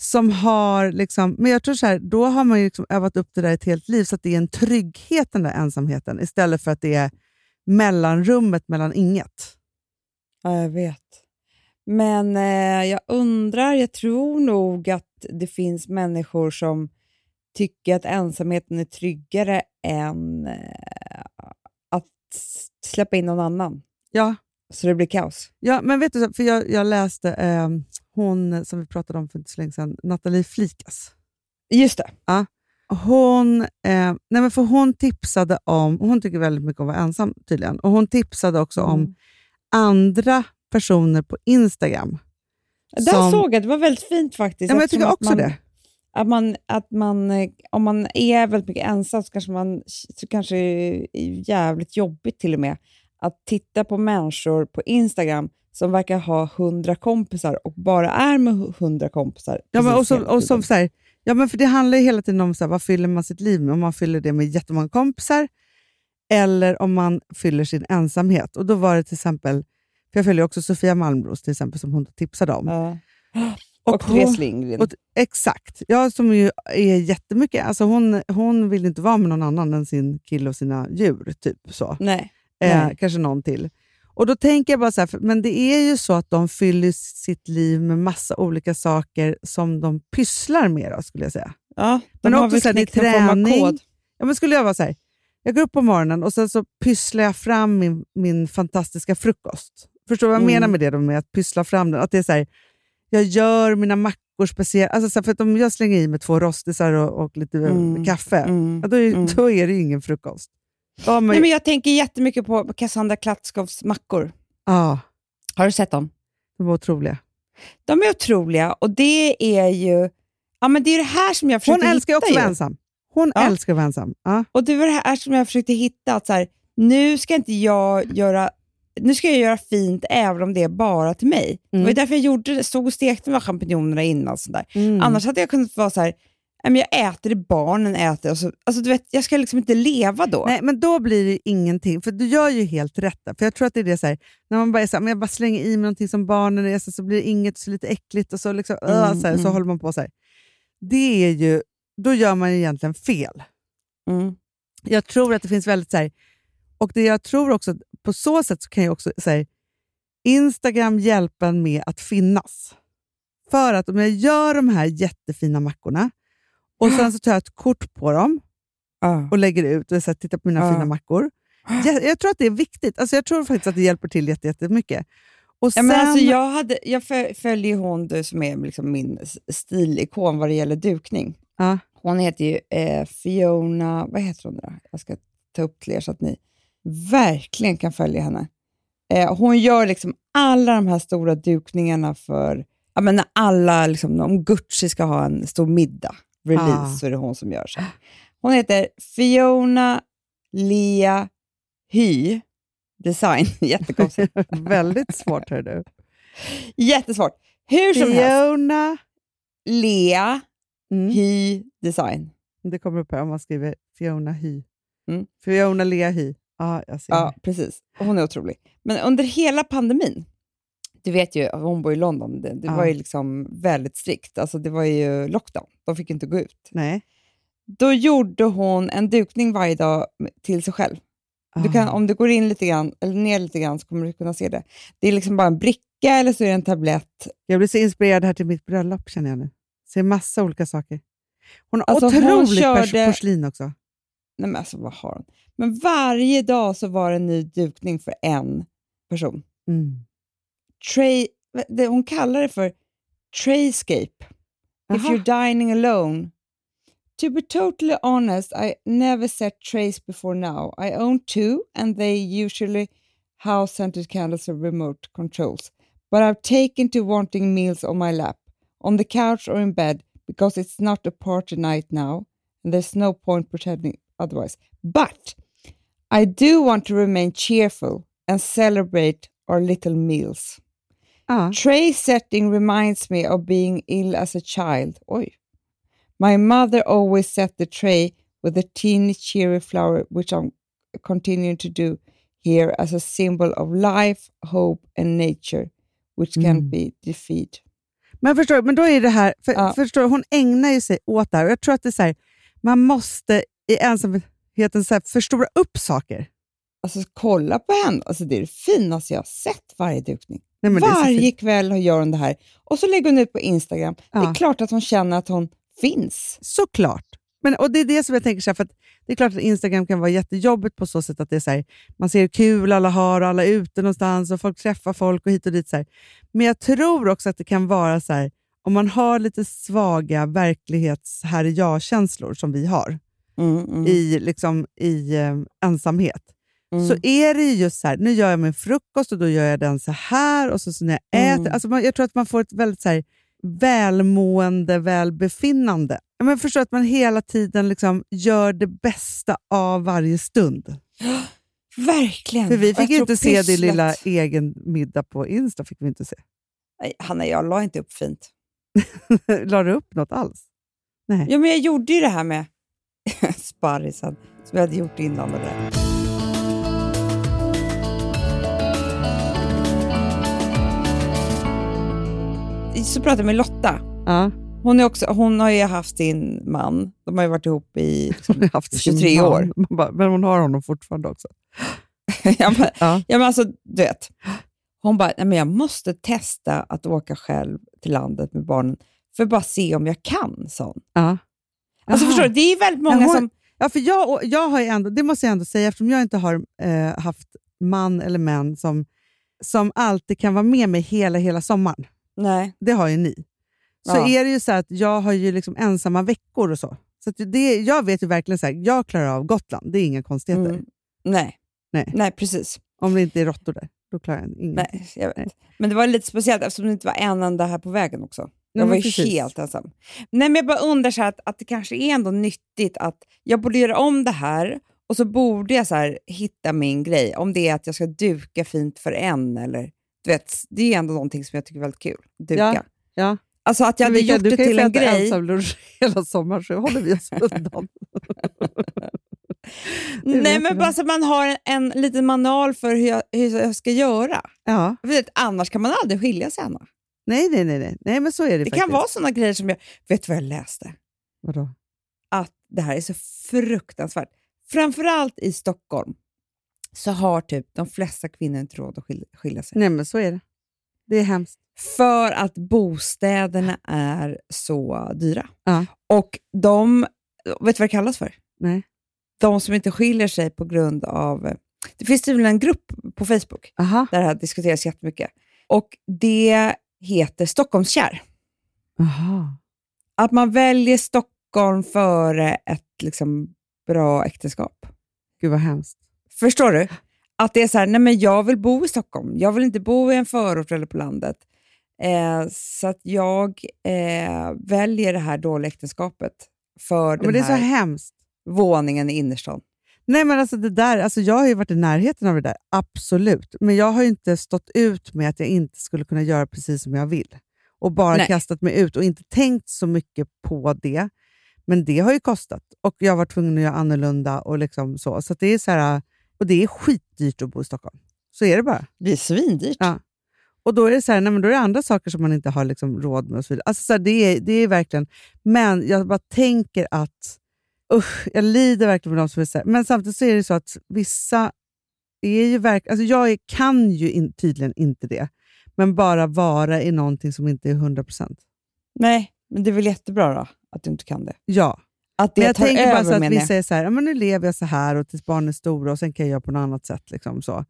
Speaker 1: som har... Liksom, men jag tror så här, då har man liksom övat upp det där ett helt liv, så att det är en trygghet den där ensamheten, istället för att det är mellanrummet mellan inget.
Speaker 2: Ja, jag vet. Men eh, jag undrar, jag tror nog att det finns människor som tycker att ensamheten är tryggare än eh, att släppa in någon annan.
Speaker 1: Ja,
Speaker 2: Så det blir kaos.
Speaker 1: ja men vet du, för jag, jag läste eh, hon som vi pratade om för inte så länge sedan, Nathalie Flikas.
Speaker 2: Just det.
Speaker 1: Hon, eh, nej men för hon tipsade om, hon tycker väldigt mycket om att vara ensam tydligen, och hon tipsade också
Speaker 2: Mm.
Speaker 1: om andra personer på Instagram.
Speaker 2: Där
Speaker 1: som-
Speaker 2: såg jag, det var väldigt fint faktiskt.
Speaker 1: Ja, men jag tycker också
Speaker 2: man,
Speaker 1: det.
Speaker 2: Att man, att man, eh, om man är väldigt mycket ensam så kanske, man, så kanske det är jävligt jobbigt till och med att titta på människor på Instagram som verkar ha hundra kompisar och bara är med hu- hundra kompisar.
Speaker 1: Ja, men och som, och som så här, ja, men för det handlar ju hela tiden om så här, vad fyller man sitt liv med. Om man fyller det med jättemånga kompisar eller om man fyller sin ensamhet. Och Då var det till exempel, för jag följer också Sofia Malmros till exempel, som hon tipsade om.
Speaker 2: Ja. Och,
Speaker 1: hon-
Speaker 2: Therese Lindgren.
Speaker 1: och, Exakt. Ja, som ju är jättemycket. Alltså hon, hon vill inte vara med någon annan än sin kille och sina djur. typ så.
Speaker 2: Nej.
Speaker 1: Eh, kanske någon till. Och Då tänker jag bara så här, men det är ju så att de fyller sitt liv med massa olika saker som de pysslar med, då, skulle jag säga.
Speaker 2: Ja,
Speaker 1: Men
Speaker 2: har
Speaker 1: också så här, det är träning. Ja, men skulle jag vara så här, jag går upp på morgonen och sen så pysslar jag fram min, min fantastiska frukost. Förstår du vad jag
Speaker 2: Mm.
Speaker 1: menar med det? Då, med att pyssla fram den? Att det är så här, jag gör mina mackor speciellt. Alltså, så här, för att om jag slänger i mig två rostisar och, och lite
Speaker 2: Mm.
Speaker 1: kaffe,
Speaker 2: Mm.
Speaker 1: ja, då, är,
Speaker 2: Mm.
Speaker 1: då är det ju ingen frukost. Man
Speaker 2: Nej, men jag tänker jättemycket på Cassandra Klatskovs mackor.
Speaker 1: ja,
Speaker 2: Har du sett dem?
Speaker 1: de var otroliga.
Speaker 2: De är otroliga och det är ju ja, men det, är det här som jag
Speaker 1: Hon
Speaker 2: försökte
Speaker 1: älskar ju
Speaker 2: hitta.
Speaker 1: också att vara ensam. Hon
Speaker 2: Ja.
Speaker 1: älskar att vara ensam. Ja.
Speaker 2: Och det var det här som jag försökte hitta. Att så här, nu ska inte jag göra nu ska jag göra fint även om det är bara till mig. Det var
Speaker 1: Mm.
Speaker 2: därför jag gjorde stod och stekte med champinjonerna innan. sådär.
Speaker 1: Mm.
Speaker 2: Annars hade jag kunnat vara så här, "Nej, men jag äter det barnen äter. Och så, alltså, du vet, jag ska liksom inte leva då.
Speaker 1: Nej, men då blir det ingenting. För du gör ju helt rätt där. För jag tror att det är det så här, när man bara så här, men jag bara slänger i mig någonting som barnen äter så blir det inget så lite äckligt och så, liksom,
Speaker 2: Mm,
Speaker 1: äh, så, här, så
Speaker 2: mm.
Speaker 1: håller man på så här. Det är ju, då gör man egentligen fel.
Speaker 2: Mm.
Speaker 1: Jag tror att det finns väldigt så här, och det jag tror också, på så sätt så kan ju också så Instagram hjälpa en med att finnas. För att om jag gör de här jättefina mackorna och sen så tar jag ett kort på dem
Speaker 2: Ja.
Speaker 1: och lägger ut och så här, tittar på mina
Speaker 2: Ja.
Speaker 1: fina mackor. Jag, jag tror att det är viktigt. Alltså, jag tror faktiskt att det hjälper till jätte- jättemycket. Och
Speaker 2: Ja,
Speaker 1: sen,
Speaker 2: men alltså jag, hade, jag fö- följer hon du, som är liksom min stilikon vad det gäller dukning.
Speaker 1: Ja.
Speaker 2: Hon heter ju eh, Fiona, vad heter hon då? Jag ska ta upp till er så att ni verkligen kan följa henne. Eh, hon gör liksom alla de här stora dukningarna för, ja men när alla, liksom, om Gucci ska ha en stor middag, release,
Speaker 1: Ah.
Speaker 2: så är det hon som gör så. Hon heter Fiona Lea Hy Design. Jättekonstigt.
Speaker 1: väldigt svårt, hör du.
Speaker 2: Jättesvårt. Hur som helst,
Speaker 1: Fiona.
Speaker 2: Lea
Speaker 1: Mm.
Speaker 2: Hy Design.
Speaker 1: Det kommer upp här om man skriver Fiona Hy.
Speaker 2: Mm.
Speaker 1: Fiona Lea Hy. Ser.
Speaker 2: Ja, precis. Hon är otrolig. Men under hela pandemin, du vet ju, hon bor i London, det, det
Speaker 1: Ja.
Speaker 2: var ju liksom väldigt strikt. Alltså det var ju lockdown, de fick inte gå ut.
Speaker 1: Nej.
Speaker 2: Då gjorde hon en dukning varje dag till sig själv. Du kan,
Speaker 1: Ah.
Speaker 2: om du går in lite grann, eller ner lite grann så kommer du kunna se det. Det är liksom bara en bricka eller så är det en tablett.
Speaker 1: Jag blir så inspirerad här till mitt bröllop, känner jag nu. Ser massa olika saker. Hon har
Speaker 2: Alltså, hon
Speaker 1: otroligt
Speaker 2: körde-
Speaker 1: porslin också.
Speaker 2: Nej men alltså vad har hon? Men varje dag så var det en ny dukning för en person.
Speaker 1: Mm.
Speaker 2: Tray, det, hon kallar det för trayscape. If you're dining alone. To be totally honest, I never set trays before now. I own two and they usually house scented candles or remote controls. But I've taken to wanting meals on my lap, on the couch or in bed because it's not a party night now And there's no point pretending otherwise. But I do want to remain cheerful and celebrate our little meals.
Speaker 1: Ja.
Speaker 2: Tray setting reminds me of being ill as a child. Oj. My mother always set the tray with a teeny cheery flower, which I'm continuing to do here as a symbol of life, hope and nature, which can
Speaker 1: Mm.
Speaker 2: be defeat.
Speaker 1: Men förstår men då är det här, för,
Speaker 2: Ja.
Speaker 1: förstår hon ägnar ju sig åt det här. Jag tror att det är så här, man måste i ensamheten så här, förstora upp saker.
Speaker 2: Alltså kolla på henne, alltså, det är det finaste jag har sett varje dukning.
Speaker 1: Nej, det
Speaker 2: Varje kväll gör hon det här och så lägger hon ut på Instagram. Det
Speaker 1: Ja.
Speaker 2: är klart att hon känner att hon finns.
Speaker 1: Såklart. Men, och det är det som jag tänker, så här, för att det är klart att Instagram kan vara jättejobbigt på så sätt att det är så här, man ser hur kul alla har och alla är ute någonstans och folk träffar folk och hit och dit. Så här. Men jag tror också att det kan vara så här, om man har lite svaga verklighets här är jag-känslor som vi har
Speaker 2: Mm, mm,
Speaker 1: i, liksom, i eh, ensamhet,
Speaker 2: mm.
Speaker 1: så är det ju just så här, nu gör jag min frukost och då gör jag den så här och så, så när jag
Speaker 2: Mm.
Speaker 1: äter. Alltså man, jag tror att man får ett väldigt så här, välmående, välbefinnande. Men förstår att man hela tiden liksom gör det bästa av varje stund.
Speaker 2: Verkligen.
Speaker 1: För vi fick ju inte se din
Speaker 2: pysslet-
Speaker 1: lilla egen middag på Insta. fick vi inte se.
Speaker 2: Nej, Hanna, jag la inte upp fint.
Speaker 1: La du upp något alls? Nej.
Speaker 2: Ja, men jag gjorde ju det här med sparrisen som jag hade gjort innan. Det där. Så pratade jag med Lotta.
Speaker 1: Ja,
Speaker 2: Hon, är också, hon har ju haft sin man. De har ju varit ihop i liksom,
Speaker 1: haft sin
Speaker 2: 23
Speaker 1: man.
Speaker 2: år.
Speaker 1: Bara, Men hon har honom fortfarande också.
Speaker 2: jag bara,
Speaker 1: Ja.
Speaker 2: ja, men alltså, du vet. Hon bara, Nej, men jag måste testa att åka själv till landet med barnen för att bara se om jag kan, sa hon.
Speaker 1: Ja.
Speaker 2: Alltså, förstår du, det är väldigt många
Speaker 1: Men hon-
Speaker 2: som...
Speaker 1: Ja, för jag, jag har ändå, det måste jag ändå säga, eftersom jag inte har eh, haft man eller män som, som alltid kan vara med mig hela, hela sommaren.
Speaker 2: Nej.
Speaker 1: Det har ju ni. Så
Speaker 2: Ja.
Speaker 1: är det ju så att jag har ju liksom ensamma veckor och så. Så att det, jag vet ju verkligen så här, jag klarar av Gotland. Det är inga konstigheter.
Speaker 2: Mm. Nej.
Speaker 1: Nej.
Speaker 2: Nej, precis.
Speaker 1: Om det inte är råttor där, då klarar jag inget.
Speaker 2: Nej, jag vet.
Speaker 1: Nej.
Speaker 2: Men det var lite speciellt eftersom det inte var en enda här på vägen också. Jag var ju
Speaker 1: precis.
Speaker 2: helt ensam. Nej, men jag bara undrar så här att, att det kanske är ändå nyttigt att jag borde göra om det här och så borde jag så här hitta min grej. Om det är att jag ska duka fint för en eller du vet, det är ändå någonting som jag tycker är väldigt kul. Duka.
Speaker 1: Ja, ja.
Speaker 2: Alltså att jag hade
Speaker 1: Mikael,
Speaker 2: gjort
Speaker 1: du
Speaker 2: det
Speaker 1: kan ju
Speaker 2: till en grej.
Speaker 1: ensam lunch hela sommaren, så håller vi oss undan.
Speaker 2: Nej, men bara så att man har en, en liten manual för hur jag, hur jag ska göra.
Speaker 1: Ja.
Speaker 2: Vet, annars kan man aldrig skilja sig, Anna.
Speaker 1: Nej, nej, nej, nej. Nej, men så är det,
Speaker 2: Det
Speaker 1: faktiskt.
Speaker 2: kan vara sådana grejer som jag... Vet du vad jag läste?
Speaker 1: Vadå?
Speaker 2: att det här är så fruktansvärt. Framförallt i Stockholm så har typ de flesta kvinnor inte råd att skil- skilja sig.
Speaker 1: Nej, men så är det. Det är hemskt.
Speaker 2: För att bostäderna är så dyra.
Speaker 1: Ja.
Speaker 2: Och de, vet du vad det kallas för?
Speaker 1: Nej.
Speaker 2: De som inte skiljer sig på grund av... Det finns tydligen en grupp på Facebook
Speaker 1: Aha.
Speaker 2: där det här diskuteras jättemycket. Och det heter Stockholmskär.
Speaker 1: Aha.
Speaker 2: Att man väljer Stockholm före ett liksom, bra äktenskap.
Speaker 1: Gud vad hemskt.
Speaker 2: Förstår du? Att det är så här, nej men jag vill bo i Stockholm. Jag vill inte bo i en förort eller på landet. Eh, så att jag eh, väljer det här dåliga äktenskapet för den
Speaker 1: men det är så
Speaker 2: här
Speaker 1: hemskt.
Speaker 2: våningen i innerstan.
Speaker 1: Nej, men alltså det där, alltså jag har ju varit i närheten av det där, absolut. Men jag har ju inte stått ut med att jag inte skulle kunna göra precis som jag vill. Och bara
Speaker 2: Nej.
Speaker 1: kastat mig ut och inte tänkt så mycket på det. Men det har ju kostat. Och jag varit tvungen att göra annorlunda och liksom så. Så det är så här, och det är skitdyrt att bo i Stockholm. Så är det bara.
Speaker 2: Det är svindyrt.
Speaker 1: Ja. Och då är det så här, nej, men då är det andra saker som man inte har liksom råd med. och så vidare. Alltså så här, det, är, det är verkligen... Men jag bara tänker att... Usch, jag lider verkligen med de som är så här. Men samtidigt så är det så att vissa är ju verkligen... Alltså jag är, kan ju in, tydligen inte det, men bara vara i någonting som inte är 100%.
Speaker 2: Nej, men det är väl jättebra då, att du inte kan det.
Speaker 1: Ja,
Speaker 2: Att det
Speaker 1: men jag
Speaker 2: tar
Speaker 1: tänker
Speaker 2: över
Speaker 1: bara så att
Speaker 2: menar jag.
Speaker 1: vissa är så här, ja, men nu lever jag så här och tills barnen är stora och sen kan jag göra på något annat sätt. Liksom så.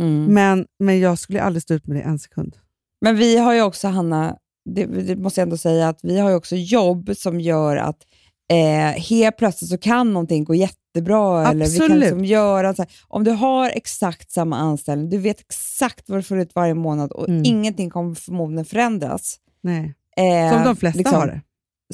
Speaker 2: Mm.
Speaker 1: Men, men jag skulle aldrig stå ut med det en sekund.
Speaker 2: Men vi har ju också, Hanna, det, det måste jag ändå säga, att vi har ju också jobb som gör att eh, helt plötsligt så kan någonting gå jättebra. Eller vi kan
Speaker 1: Absolut.
Speaker 2: liksom göra så här, om du har exakt samma anställning, du vet exakt vad du får ut varje månad och
Speaker 1: Mm.
Speaker 2: ingenting kommer förmodligen förändras.
Speaker 1: Nej.
Speaker 2: Eh,
Speaker 1: Som de flesta
Speaker 2: liksom,
Speaker 1: har det.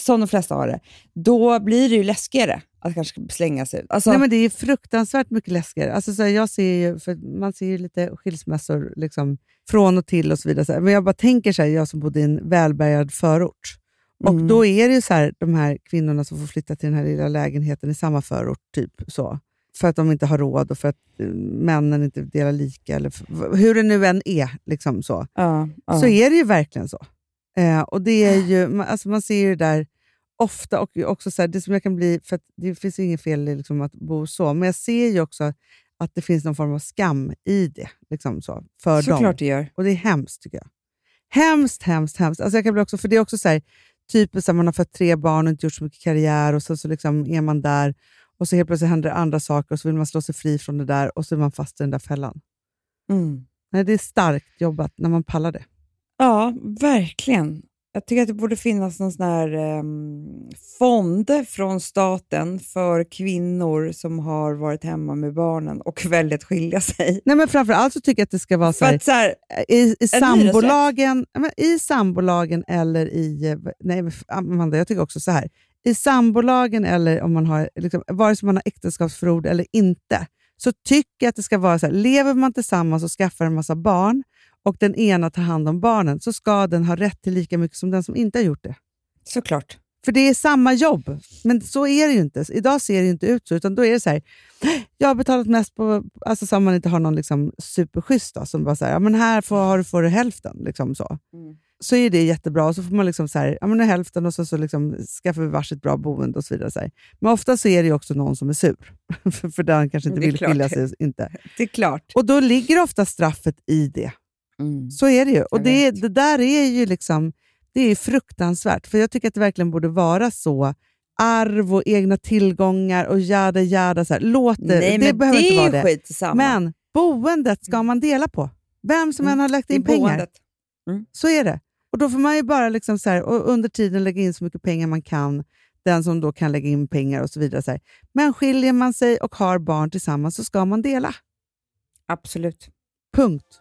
Speaker 2: Som de flesta har det, då blir det ju läskigare att kanske slänga sig ut. Alltså,
Speaker 1: Nej, men det är fruktansvärt mycket läskigare. Alltså, så här, jag ser ju, för man ser ju lite skilsmässor liksom, från och till och så vidare. Så här. Men jag bara tänker så här, jag som bodde i en välbärgad förort. Och
Speaker 2: Mm.
Speaker 1: Då är det ju så här, de här kvinnorna som får flytta till den här lilla lägenheten i samma förort. typ så. För att de inte har råd och för att eh, männen inte delar lika. Eller för, hur det nu än är. Liksom så.
Speaker 2: ja, ja.
Speaker 1: så är det ju verkligen så. Eh, och det är ju, man, alltså man ser ju det där ofta, och också så här, det som jag kan bli, för att det finns ju inget fel i liksom att bo så, men jag ser ju också att det finns någon form av skam i det. Liksom så, för dem.
Speaker 2: Såklart det gör.
Speaker 1: Och det är hemskt tycker jag. Hemskt, hemskt, hemskt. Alltså jag kan bli också, för det är också så här, typiskt att man har fått tre barn och inte gjort så mycket karriär och så, så liksom är man där och så helt plötsligt händer det andra saker och så vill man slå sig fri från det där och så är man fast i den där fällan.
Speaker 2: Mm.
Speaker 1: Nej, det är starkt jobbat när man pallar det.
Speaker 2: Ja, verkligen. Jag tycker att det borde finnas någon sån här um, fond från staten för kvinnor som har varit hemma med barnen och väljer att skilja sig.
Speaker 1: Nej, men framför allt så tycker jag att det ska vara så här,
Speaker 2: så här,
Speaker 1: i, i,
Speaker 2: En
Speaker 1: sambolagen, men I sambolagen eller i... Nej, Amanda, jag tycker också så här. I sambolagen eller om man har, liksom, vare sig man har äktenskapsförord eller inte, så tycker jag att det ska vara så här. Lever man tillsammans och skaffar en massa barn och den ena tar hand om barnen, så ska den ha rätt till lika mycket som den som inte har gjort det.
Speaker 2: såklart.
Speaker 1: För det är samma jobb, men så är det ju inte. Idag ser det inte ut så, utan då är det så här, jag har betalat mest på, alltså så man inte har någon liksom superschysst då, som bara säger, ja, men här får, har du, får du hälften. Liksom så.
Speaker 2: Mm.
Speaker 1: så är det jättebra, och så får man liksom så här, ja, men hälften och så, så liksom skaffar vi varsitt bra boende och så vidare. Så här. Men ofta så är det också någon som är sur, för, den kanske inte vill
Speaker 2: klart.
Speaker 1: skilja sig. Inte.
Speaker 2: Det är klart.
Speaker 1: Och då ligger ofta straffet i det.
Speaker 2: Mm.
Speaker 1: Så är det ju. Och det, det där är ju liksom, det är fruktansvärt. För jag tycker att det verkligen borde vara så. Arv och egna tillgångar och jada jada. Så här. Låt det,
Speaker 2: Nej,
Speaker 1: det behöver
Speaker 2: det
Speaker 1: inte vara det.
Speaker 2: skit samma.
Speaker 1: Men boendet ska man dela på. Vem som än har lagt in pengar.
Speaker 2: boendet.
Speaker 1: Så är det. Och Då får man ju bara liksom så här, och under tiden lägga in så mycket pengar man kan. Den som då kan lägga in pengar och så vidare. Så här. Men skiljer man sig och har barn tillsammans så ska man dela.
Speaker 2: Absolut.
Speaker 1: Punkt.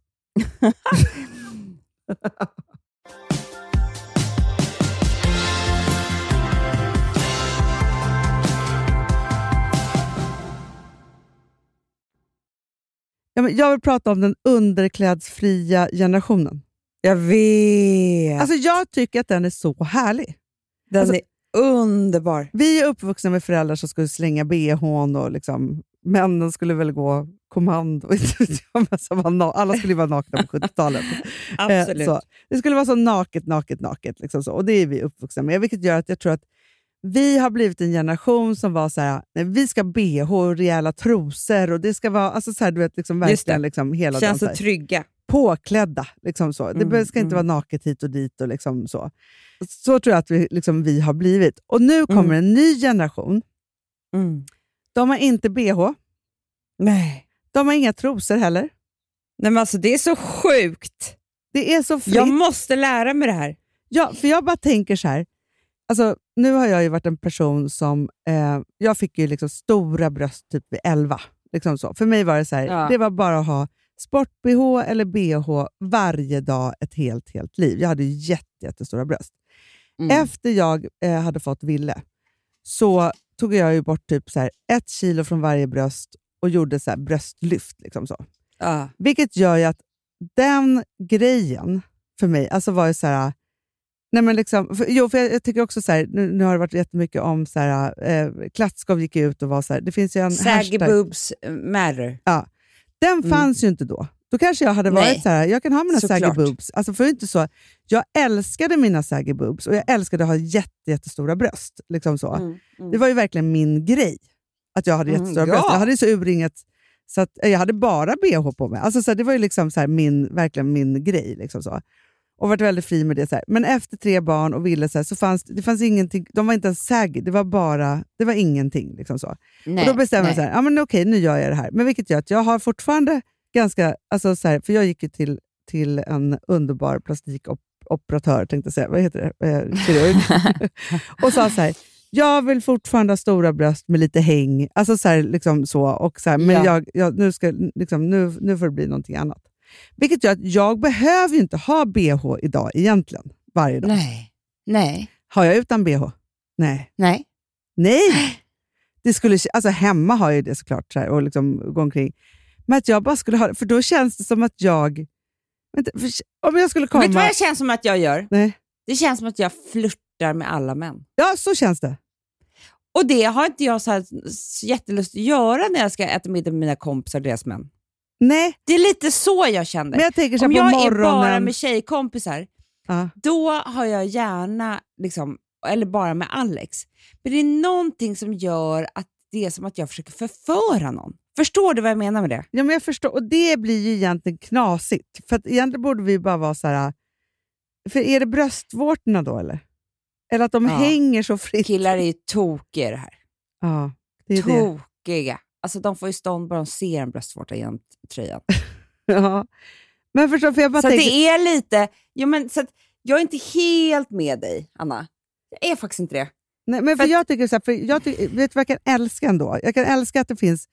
Speaker 1: Jag vill prata om den underklädsfria generationen.
Speaker 2: Jag vet!
Speaker 1: Alltså, jag tycker att den är så härlig.
Speaker 2: den
Speaker 1: alltså-
Speaker 2: är underbar.
Speaker 1: Vi är uppvuxna med föräldrar som skulle slänga bhn och liksom, männen skulle väl gå kommando. inte Alla skulle vara nakna på 70-talet. Eh, så. Det skulle vara så naket, naket, naket. Liksom så. Och det är vi uppvuxna med, vilket gör att jag tror att vi har blivit en generation som var så här, nej, vi ska bh och rejäla trosor och det ska vara alltså så här, du vet, liksom,
Speaker 2: det.
Speaker 1: verkligen liksom, hela
Speaker 2: Känns
Speaker 1: så
Speaker 2: trygga.
Speaker 1: påklädda. Liksom så. Det
Speaker 2: Mm,
Speaker 1: ska inte
Speaker 2: mm.
Speaker 1: vara naket hit och dit. Och liksom så. så tror jag att vi, liksom, vi har blivit. Och nu kommer
Speaker 2: Mm.
Speaker 1: en ny generation. De har inte bh.
Speaker 2: Nej.
Speaker 1: De har inga trosor heller.
Speaker 2: Nej, men alltså det är så sjukt.
Speaker 1: Det är så fritt.
Speaker 2: Jag måste lära mig det här.
Speaker 1: Ja, för jag bara tänker så här. Alltså, nu har jag ju varit en person som... Eh, jag fick ju liksom stora bröst typ vid 11. Liksom så. För mig var det så här,
Speaker 2: Ja.
Speaker 1: det var bara att ha sport-bh eller bh varje dag ett helt, helt liv. Jag hade ju jätte, jättestora bröst.
Speaker 2: Mm.
Speaker 1: Efter jag eh, hade fått Ville så tog jag ju bort typ så här ett kilo från varje bröst och gjorde så bröstlyft. Liksom så.
Speaker 2: Ja.
Speaker 1: Vilket gör ju att den grejen för mig alltså var ju så här... Nej men liksom, för, jo, för jag, jag tycker också så här, nu, nu har det varit jättemycket om så här, eh, Klatskov gick ut och var så här, det finns ju en
Speaker 2: Saggy
Speaker 1: hashtag.
Speaker 2: boobs matter.
Speaker 1: Den
Speaker 2: Mm.
Speaker 1: fanns ju inte då. Då kanske jag hade varit
Speaker 2: Nej.
Speaker 1: så här, jag kan ha mina saggy boobs. Alltså för inte så, jag älskade mina saggy boobs och jag älskade att ha jätte, jättestora bröst. Liksom så.
Speaker 2: Mm, mm.
Speaker 1: Det var ju verkligen min grej, att jag hade
Speaker 2: Mm,
Speaker 1: jättestora
Speaker 2: ja.
Speaker 1: bröst. Jag hade ju så urringat så att eh, jag hade bara bh på mig. Alltså så här, det var ju liksom så här min, verkligen min grej. Liksom så. Och varit väldigt fri med det. Så här. Men efter tre barn och ville så, här, så fanns det fanns ingenting, de var inte ens saggy, det var bara, det var ingenting. Liksom så.
Speaker 2: Nej,
Speaker 1: och då bestämde jag så här, ja, men okej, nu gör jag det här. Men vilket gör att jag har fortfarande ganska, alltså så här, för jag gick ju till, till en underbar plastikoperatör, tänkte jag säga, vad heter det? Eh, kirurg. och sa så här, jag vill fortfarande ha stora bröst med lite häng. Alltså så här, liksom så, och så här, men
Speaker 2: Ja.
Speaker 1: jag, jag, nu, ska, liksom, nu, nu får det bli någonting annat. Vilket gör att jag behöver ju inte ha bh idag egentligen, varje dag.
Speaker 2: Nej. Nej.
Speaker 1: Har jag utan bh? Nej.
Speaker 2: Nej.
Speaker 1: Nej! Det skulle, alltså hemma har jag ju det såklart, så här, och liksom gå omkring. Men att jag bara skulle ha det, för då känns det som att jag... Vänta, för, om jag skulle komma...
Speaker 2: Vet du vad jag känns som att jag gör?
Speaker 1: Nej.
Speaker 2: Det känns som att jag flörtar med alla män.
Speaker 1: Ja, så känns det.
Speaker 2: Och det har inte jag så här jättelust att göra när jag ska äta middag med mina kompisar och deras män.
Speaker 1: Nej,
Speaker 2: Det är lite så jag känner.
Speaker 1: men jag tänker så
Speaker 2: Om jag
Speaker 1: morgonen...
Speaker 2: är bara med tjejkompisar,
Speaker 1: ja.
Speaker 2: då har jag gärna, liksom, eller bara med Alex. Men det är någonting som gör att det är som att jag försöker förföra någon. Förstår du vad jag menar med det?
Speaker 1: ja, men jag förstår. Och det blir ju egentligen knasigt. För att egentligen borde vi bara vara så här... För är det bröstvårtorna då, eller? Eller att de
Speaker 2: Ja.
Speaker 1: hänger så fritt?
Speaker 2: Killar är ju tokiga i det här.
Speaker 1: Ja, det är det.
Speaker 2: Tokiga. Alltså de får ju stånd bara de ser en bröstvårta genom tröjan.
Speaker 1: Ja. Men förstår, för jag bara
Speaker 2: Så
Speaker 1: tänker...
Speaker 2: det är lite... Jo, men, så att jag är inte helt med dig, Anna. Jag är faktiskt inte det.
Speaker 1: Nej, men för
Speaker 2: För att-
Speaker 1: jag tycker så här, för jag ty- vet du vad jag kan älska ändå? Jag kan älska att det finns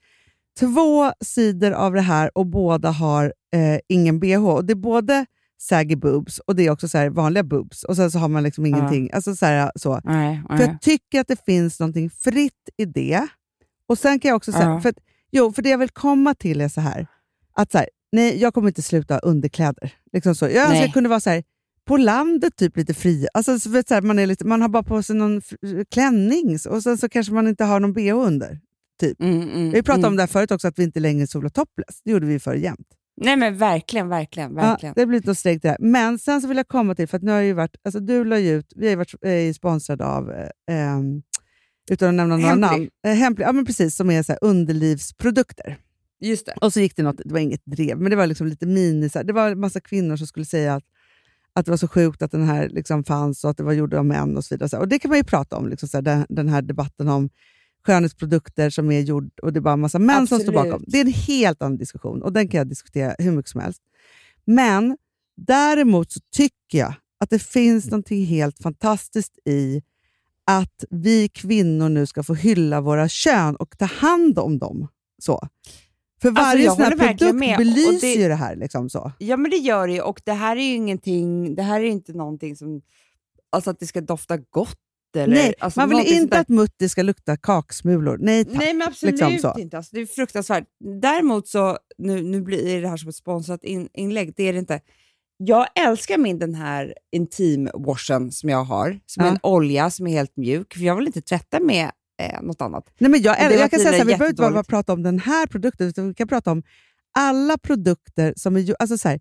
Speaker 1: två sidor av det här och båda har eh, ingen bh. Och det är både saggy boobs och det är också så här vanliga boobs. Och sen så har man liksom ingenting. Alltså så här, så.
Speaker 2: Nej,
Speaker 1: För jag tycker att det finns någonting fritt i det. Och sen kan jag också säga, för, att, jo, för det jag vill komma till är så här, att så här, nej, jag kommer inte sluta ha underkläder. Liksom så. Jag önskar
Speaker 2: Nej.
Speaker 1: jag kunde vara så här, på landet typ lite fri. Alltså, så, så här, man, är lite, man har bara på sig någon klänning och sen så kanske man inte har någon bh under.
Speaker 2: Mm, mm,
Speaker 1: Vi pratade
Speaker 2: mm.
Speaker 1: om det här förut också, att vi inte längre solar topless. Det gjorde vi förr jämt.
Speaker 2: Nej men verkligen, verkligen, verkligen.
Speaker 1: Ja, det har blivit något det här. Men sen så vill jag komma till, för att nu har ju varit, alltså du la ut, vi har ju varit eh, sponsrade av, eh, ehm, utan att nämna några namn, eh, Hemply, ja, men precis, som är så underlivsprodukter.
Speaker 2: Just det.
Speaker 1: Och så gick det något, det var inget drev, men det var liksom lite mini, så här, det var en massa kvinnor som skulle säga att, att det var så sjukt att den här liksom fanns och att det var gjord av män och så vidare. Och det kan man ju prata om, liksom, så här, den, den här debatten om skönhetsprodukter som är gjord och det är bara en massa män som står
Speaker 2: Absolut.
Speaker 1: bakom. Det är en helt annan diskussion och den kan jag diskutera hur mycket som helst. Men däremot så tycker jag att det finns något helt fantastiskt i att vi kvinnor nu ska få hylla våra kön och ta hand om dem. Så. För varje
Speaker 2: Alltså,
Speaker 1: sån här produkt
Speaker 2: med.
Speaker 1: Belyser
Speaker 2: det-
Speaker 1: ju det här. Liksom så.
Speaker 2: Ja men det gör det ju och det här är ju ingenting, det här är inte någonting som, alltså att det ska dofta gott eller...
Speaker 1: Nej,
Speaker 2: alltså
Speaker 1: man vill inte
Speaker 2: där.
Speaker 1: att Mutti ska lukta kaksmulor. Nej tack.
Speaker 2: Nej men absolut
Speaker 1: liksom så.
Speaker 2: inte. Alltså, det är fruktansvärt. Däremot så, nu, nu blir det här som ett sponsrat in, inlägg, det är det inte. Jag älskar min den här intimwashen som jag har, som är
Speaker 1: Ja.
Speaker 2: en olja som är helt mjuk, för jag vill inte tvätta med eh, något annat.
Speaker 1: Nej, men jag,
Speaker 2: var
Speaker 1: jag kan säga så här, vi behöver inte bara prata om den här produkten, utan vi kan prata om alla produkter som är alltså så här,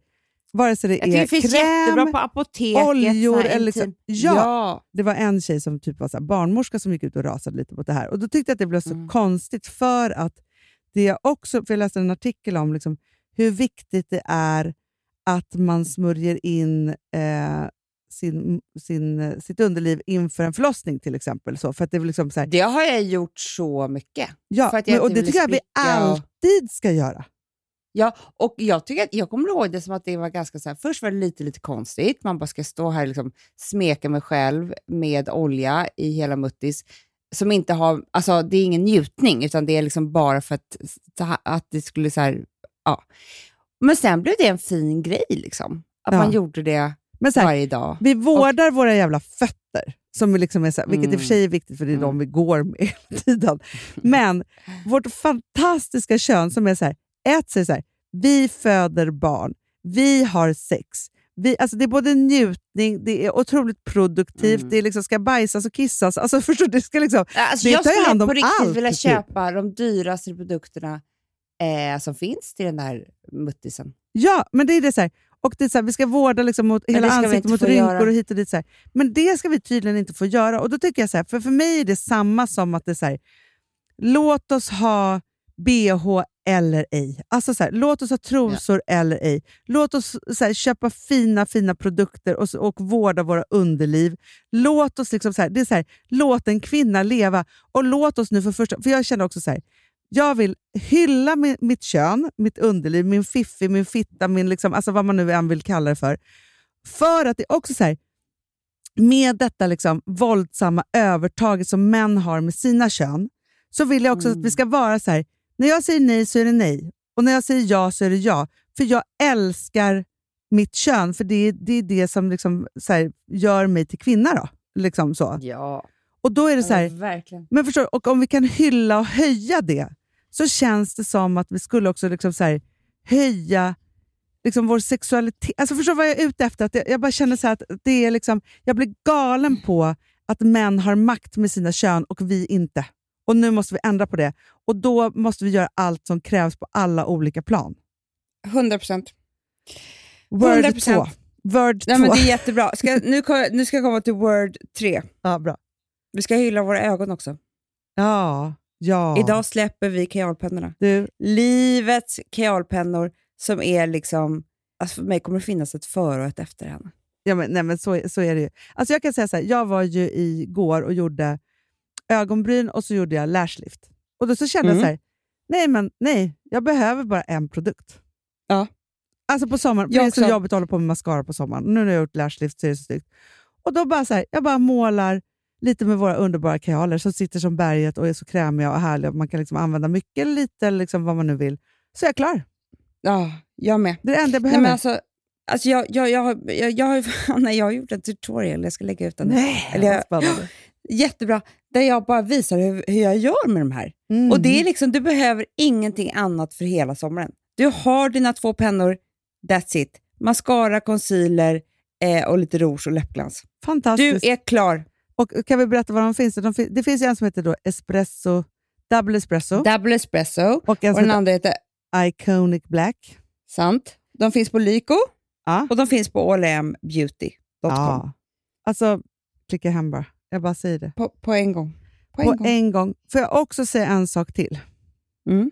Speaker 1: vare sig det
Speaker 2: Jag
Speaker 1: är
Speaker 2: det finns jättebra
Speaker 1: kräm,
Speaker 2: på apoteket.
Speaker 1: oljor eller liksom- Ja.
Speaker 2: ja.
Speaker 1: Det var en tjej som typ var så barnmorska som gick ut och rasade lite mot det här. Och Då tyckte jag att det blev så
Speaker 2: Mm.
Speaker 1: konstigt för att det är också, för jag läste en artikel om liksom, hur viktigt det är att man smörjer in eh, sin, sin, sitt underliv inför en förlossning till exempel. Så, för att det är liksom så här,
Speaker 2: Det har jag gjort så mycket.
Speaker 1: ja,
Speaker 2: jag
Speaker 1: men, och det tycker jag vi alltid ska göra.
Speaker 2: Ja, och jag, tycker att, jag kommer ihåg det som att det var ganska så här, först var det lite, lite konstigt. Man bara ska stå här och liksom smeka mig själv med olja i hela muttis. Som inte har, alltså det är ingen njutning, utan det är liksom bara för att, att det skulle så här, ja. Men sen blev det en fin grej liksom. Att
Speaker 1: Ja.
Speaker 2: man gjorde det
Speaker 1: Men här,
Speaker 2: varje dag.
Speaker 1: Vi vårdar våra jävla fötter, som liksom är så här, vilket i och för sig är viktigt för det är de
Speaker 2: Mm.
Speaker 1: vi går med hela tiden. Men vårt fantastiska kön som är så här, ett säger så här, vi föder barn, vi har sex. Vi, alltså det är både njutning, det är otroligt produktivt,
Speaker 2: Mm.
Speaker 1: det liksom ska bajsas och kissas. Alltså förstår det ska liksom,
Speaker 2: Alltså,
Speaker 1: det
Speaker 2: jag skulle
Speaker 1: hand om
Speaker 2: på riktigt
Speaker 1: allt,
Speaker 2: vilja
Speaker 1: typ.
Speaker 2: köpa de dyraste produkterna eh, som finns till den där muttisen.
Speaker 1: Ja, men det är det så här. Och det är så här, vi ska vårda liksom mot hela ansiktet mot rynkor
Speaker 2: göra.
Speaker 1: och hit och dit. Så här. Men det ska vi tydligen inte få göra. Och då tycker jag så här, för för mig är det samma som att det är så här, låt oss ha bh eller ej. Alltså så här, låt oss ha trosor eller ej. Låt oss så här, köpa fina, fina produkter och, och vårda våra underliv. Låt oss liksom så här, det är så låt en kvinna leva. Och låt oss nu för första... För jag känner också så här, jag vill hylla mi- mitt kön, mitt underliv, min fiffi, min fitta, min liksom, alltså vad man nu än vill kalla det för. För att det är också så här, med detta liksom våldsamma övertaget som män har med sina kön, så vill jag också att vi ska vara så här, när jag säger nej så är det nej. Och när jag säger ja så är det ja. För jag älskar mitt kön, för det är det, är det som liksom, här, gör mig till kvinna. Då. Liksom så.
Speaker 2: Ja,
Speaker 1: Och då är det så här,
Speaker 2: verkligen.
Speaker 1: men förstår, och om vi kan hylla och höja det, så känns det som att vi skulle också liksom så här, höja liksom vår sexualitet. Alltså förstår du vad jag är ute efter? Att jag, jag bara känner så att det är liksom, jag blir galen på att män har makt med sina kön och vi inte. Och nu måste vi ändra på det. Och då måste vi göra allt som krävs på alla olika plan.
Speaker 2: 100 procent.
Speaker 1: Word
Speaker 2: 100%.
Speaker 1: 2. Word 2.
Speaker 2: Nej, men det är jättebra. Ska, nu, nu ska jag komma till word 3.
Speaker 1: ja, bra.
Speaker 2: Vi ska hylla våra ögon också.
Speaker 1: Ja, ja.
Speaker 2: Idag släpper vi kajalpennorna.
Speaker 1: Du,
Speaker 2: Livets kajalpennor som är liksom... Alltså för mig kommer det finnas ett före och ett efter henne.
Speaker 1: Ja, men, nej, men så, är- så är det ju. Alltså jag kan säga så här, jag var ju igår och gjorde ögonbryn och så gjorde jag lashlift. Och då så kände
Speaker 2: Mm.
Speaker 1: jag så här, nej men nej, jag behöver bara en produkt.
Speaker 2: Ja.
Speaker 1: Alltså på sommaren,
Speaker 2: Jag
Speaker 1: det är så
Speaker 2: också.
Speaker 1: jobbigt att hålla på med mascara på sommaren. Nu när jag har gjort lashlift så är det så snyggt. Och då bara så här, jag bara målar lite med våra underbara kajaler som sitter som berget och är så krämiga och härliga. Man kan liksom använda mycket eller lite, liksom vad man nu vill. Så är jag klar.
Speaker 2: Ja, jag med.
Speaker 1: Det är det enda jag
Speaker 2: Nej,
Speaker 1: behöver.
Speaker 2: men alltså, alltså jag, jag, jag, har- jag, jag, har- nej, jag har gjort en tutorial, jag ska lägga ut den.
Speaker 1: Nej,
Speaker 2: Eller jag-
Speaker 1: spännande.
Speaker 2: Jättebra, där jag bara visar hur, hur jag gör med de här.
Speaker 1: Mm.
Speaker 2: Och det är liksom, Du behöver ingenting annat för hela sommaren. Du har dina två pennor, that's it. Mascara, concealer eh, och lite rouge och läppglans. Du
Speaker 1: Fantastiskt.
Speaker 2: är klar.
Speaker 1: Och kan vi berätta var de finns? De fin- det finns en som heter då espresso, double espresso
Speaker 2: Double espresso
Speaker 1: och en
Speaker 2: och den andra heter
Speaker 1: Iconic Black.
Speaker 2: Sant. De finns på Lyko
Speaker 1: Ja.
Speaker 2: och de finns på almbeauty.com.
Speaker 1: ja. Alltså, klicka hem bara. Jag bara säger det.
Speaker 2: På, på en gång. På en
Speaker 1: På
Speaker 2: gång.
Speaker 1: en gång. Får jag också säga en sak till?
Speaker 2: Mm.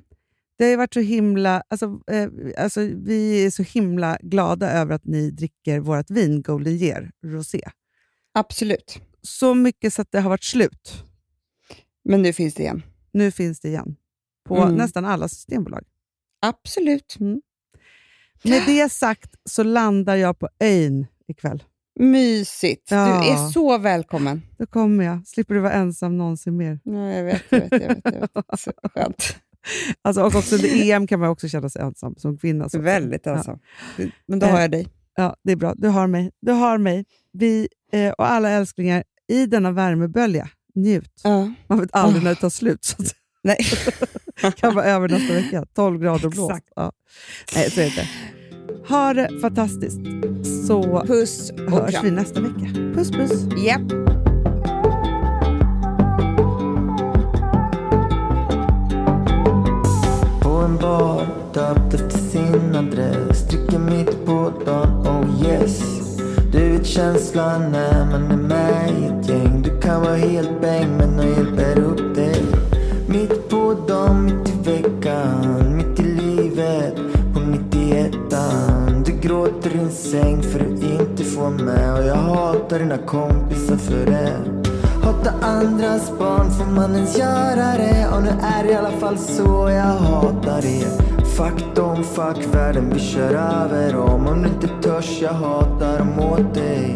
Speaker 1: Det har varit så himla... Alltså, eh, alltså, vi är så himla glada över att ni dricker vårt vin Golden Year Rosé.
Speaker 2: Absolut.
Speaker 1: Så mycket så att det har varit slut.
Speaker 2: Men nu finns det igen.
Speaker 1: Nu finns det igen. På
Speaker 2: Mm.
Speaker 1: nästan alla systembolag.
Speaker 2: Absolut.
Speaker 1: Med det sagt så landar jag på ön ikväll.
Speaker 2: Mysigt.
Speaker 1: Ja.
Speaker 2: Du är så välkommen.
Speaker 1: Då kommer jag. Slipper du vara ensam någonsin mer.
Speaker 2: Ja, jag vet, jag vet. Jag vet, jag vet. Så skönt.
Speaker 1: Alltså, och också under EM kan man också känna sig ensam som kvinna. Så.
Speaker 2: Väldigt
Speaker 1: Ja.
Speaker 2: ensam. Men då har jag dig.
Speaker 1: Ja, det är bra. Du har mig. Du har mig. Vi eh, och alla älsklingar i denna värmebölja. Njut.
Speaker 2: Ja.
Speaker 1: Man vet aldrig när det tar slut. Så
Speaker 2: Nej.
Speaker 1: kan vara över nästa vecka. 12 grader och blåst. Ja. Nej, så är det inte. Ha det fantastiskt. Så
Speaker 2: Puss och
Speaker 1: hörs
Speaker 2: kram.
Speaker 1: vi nästa vecka. Puss puss.
Speaker 4: På en bar, döpt efter sin adress Dricker mitt på dagen, oh yes Du vet känslan när man är med i ett gäng Du kan vara helt bäng men jag hjälper upp dig Mitt på dagen, mitt i veckan gråter i din säng för du inte får med. Och jag hatar dina kompisar för det. Hata andras barn, får man ens göra det? Och nu är det i alla fall så jag hatar er. Fuck dem, fuck världen, vi kör över dem. Om du inte törs, jag hatar dem åt dig.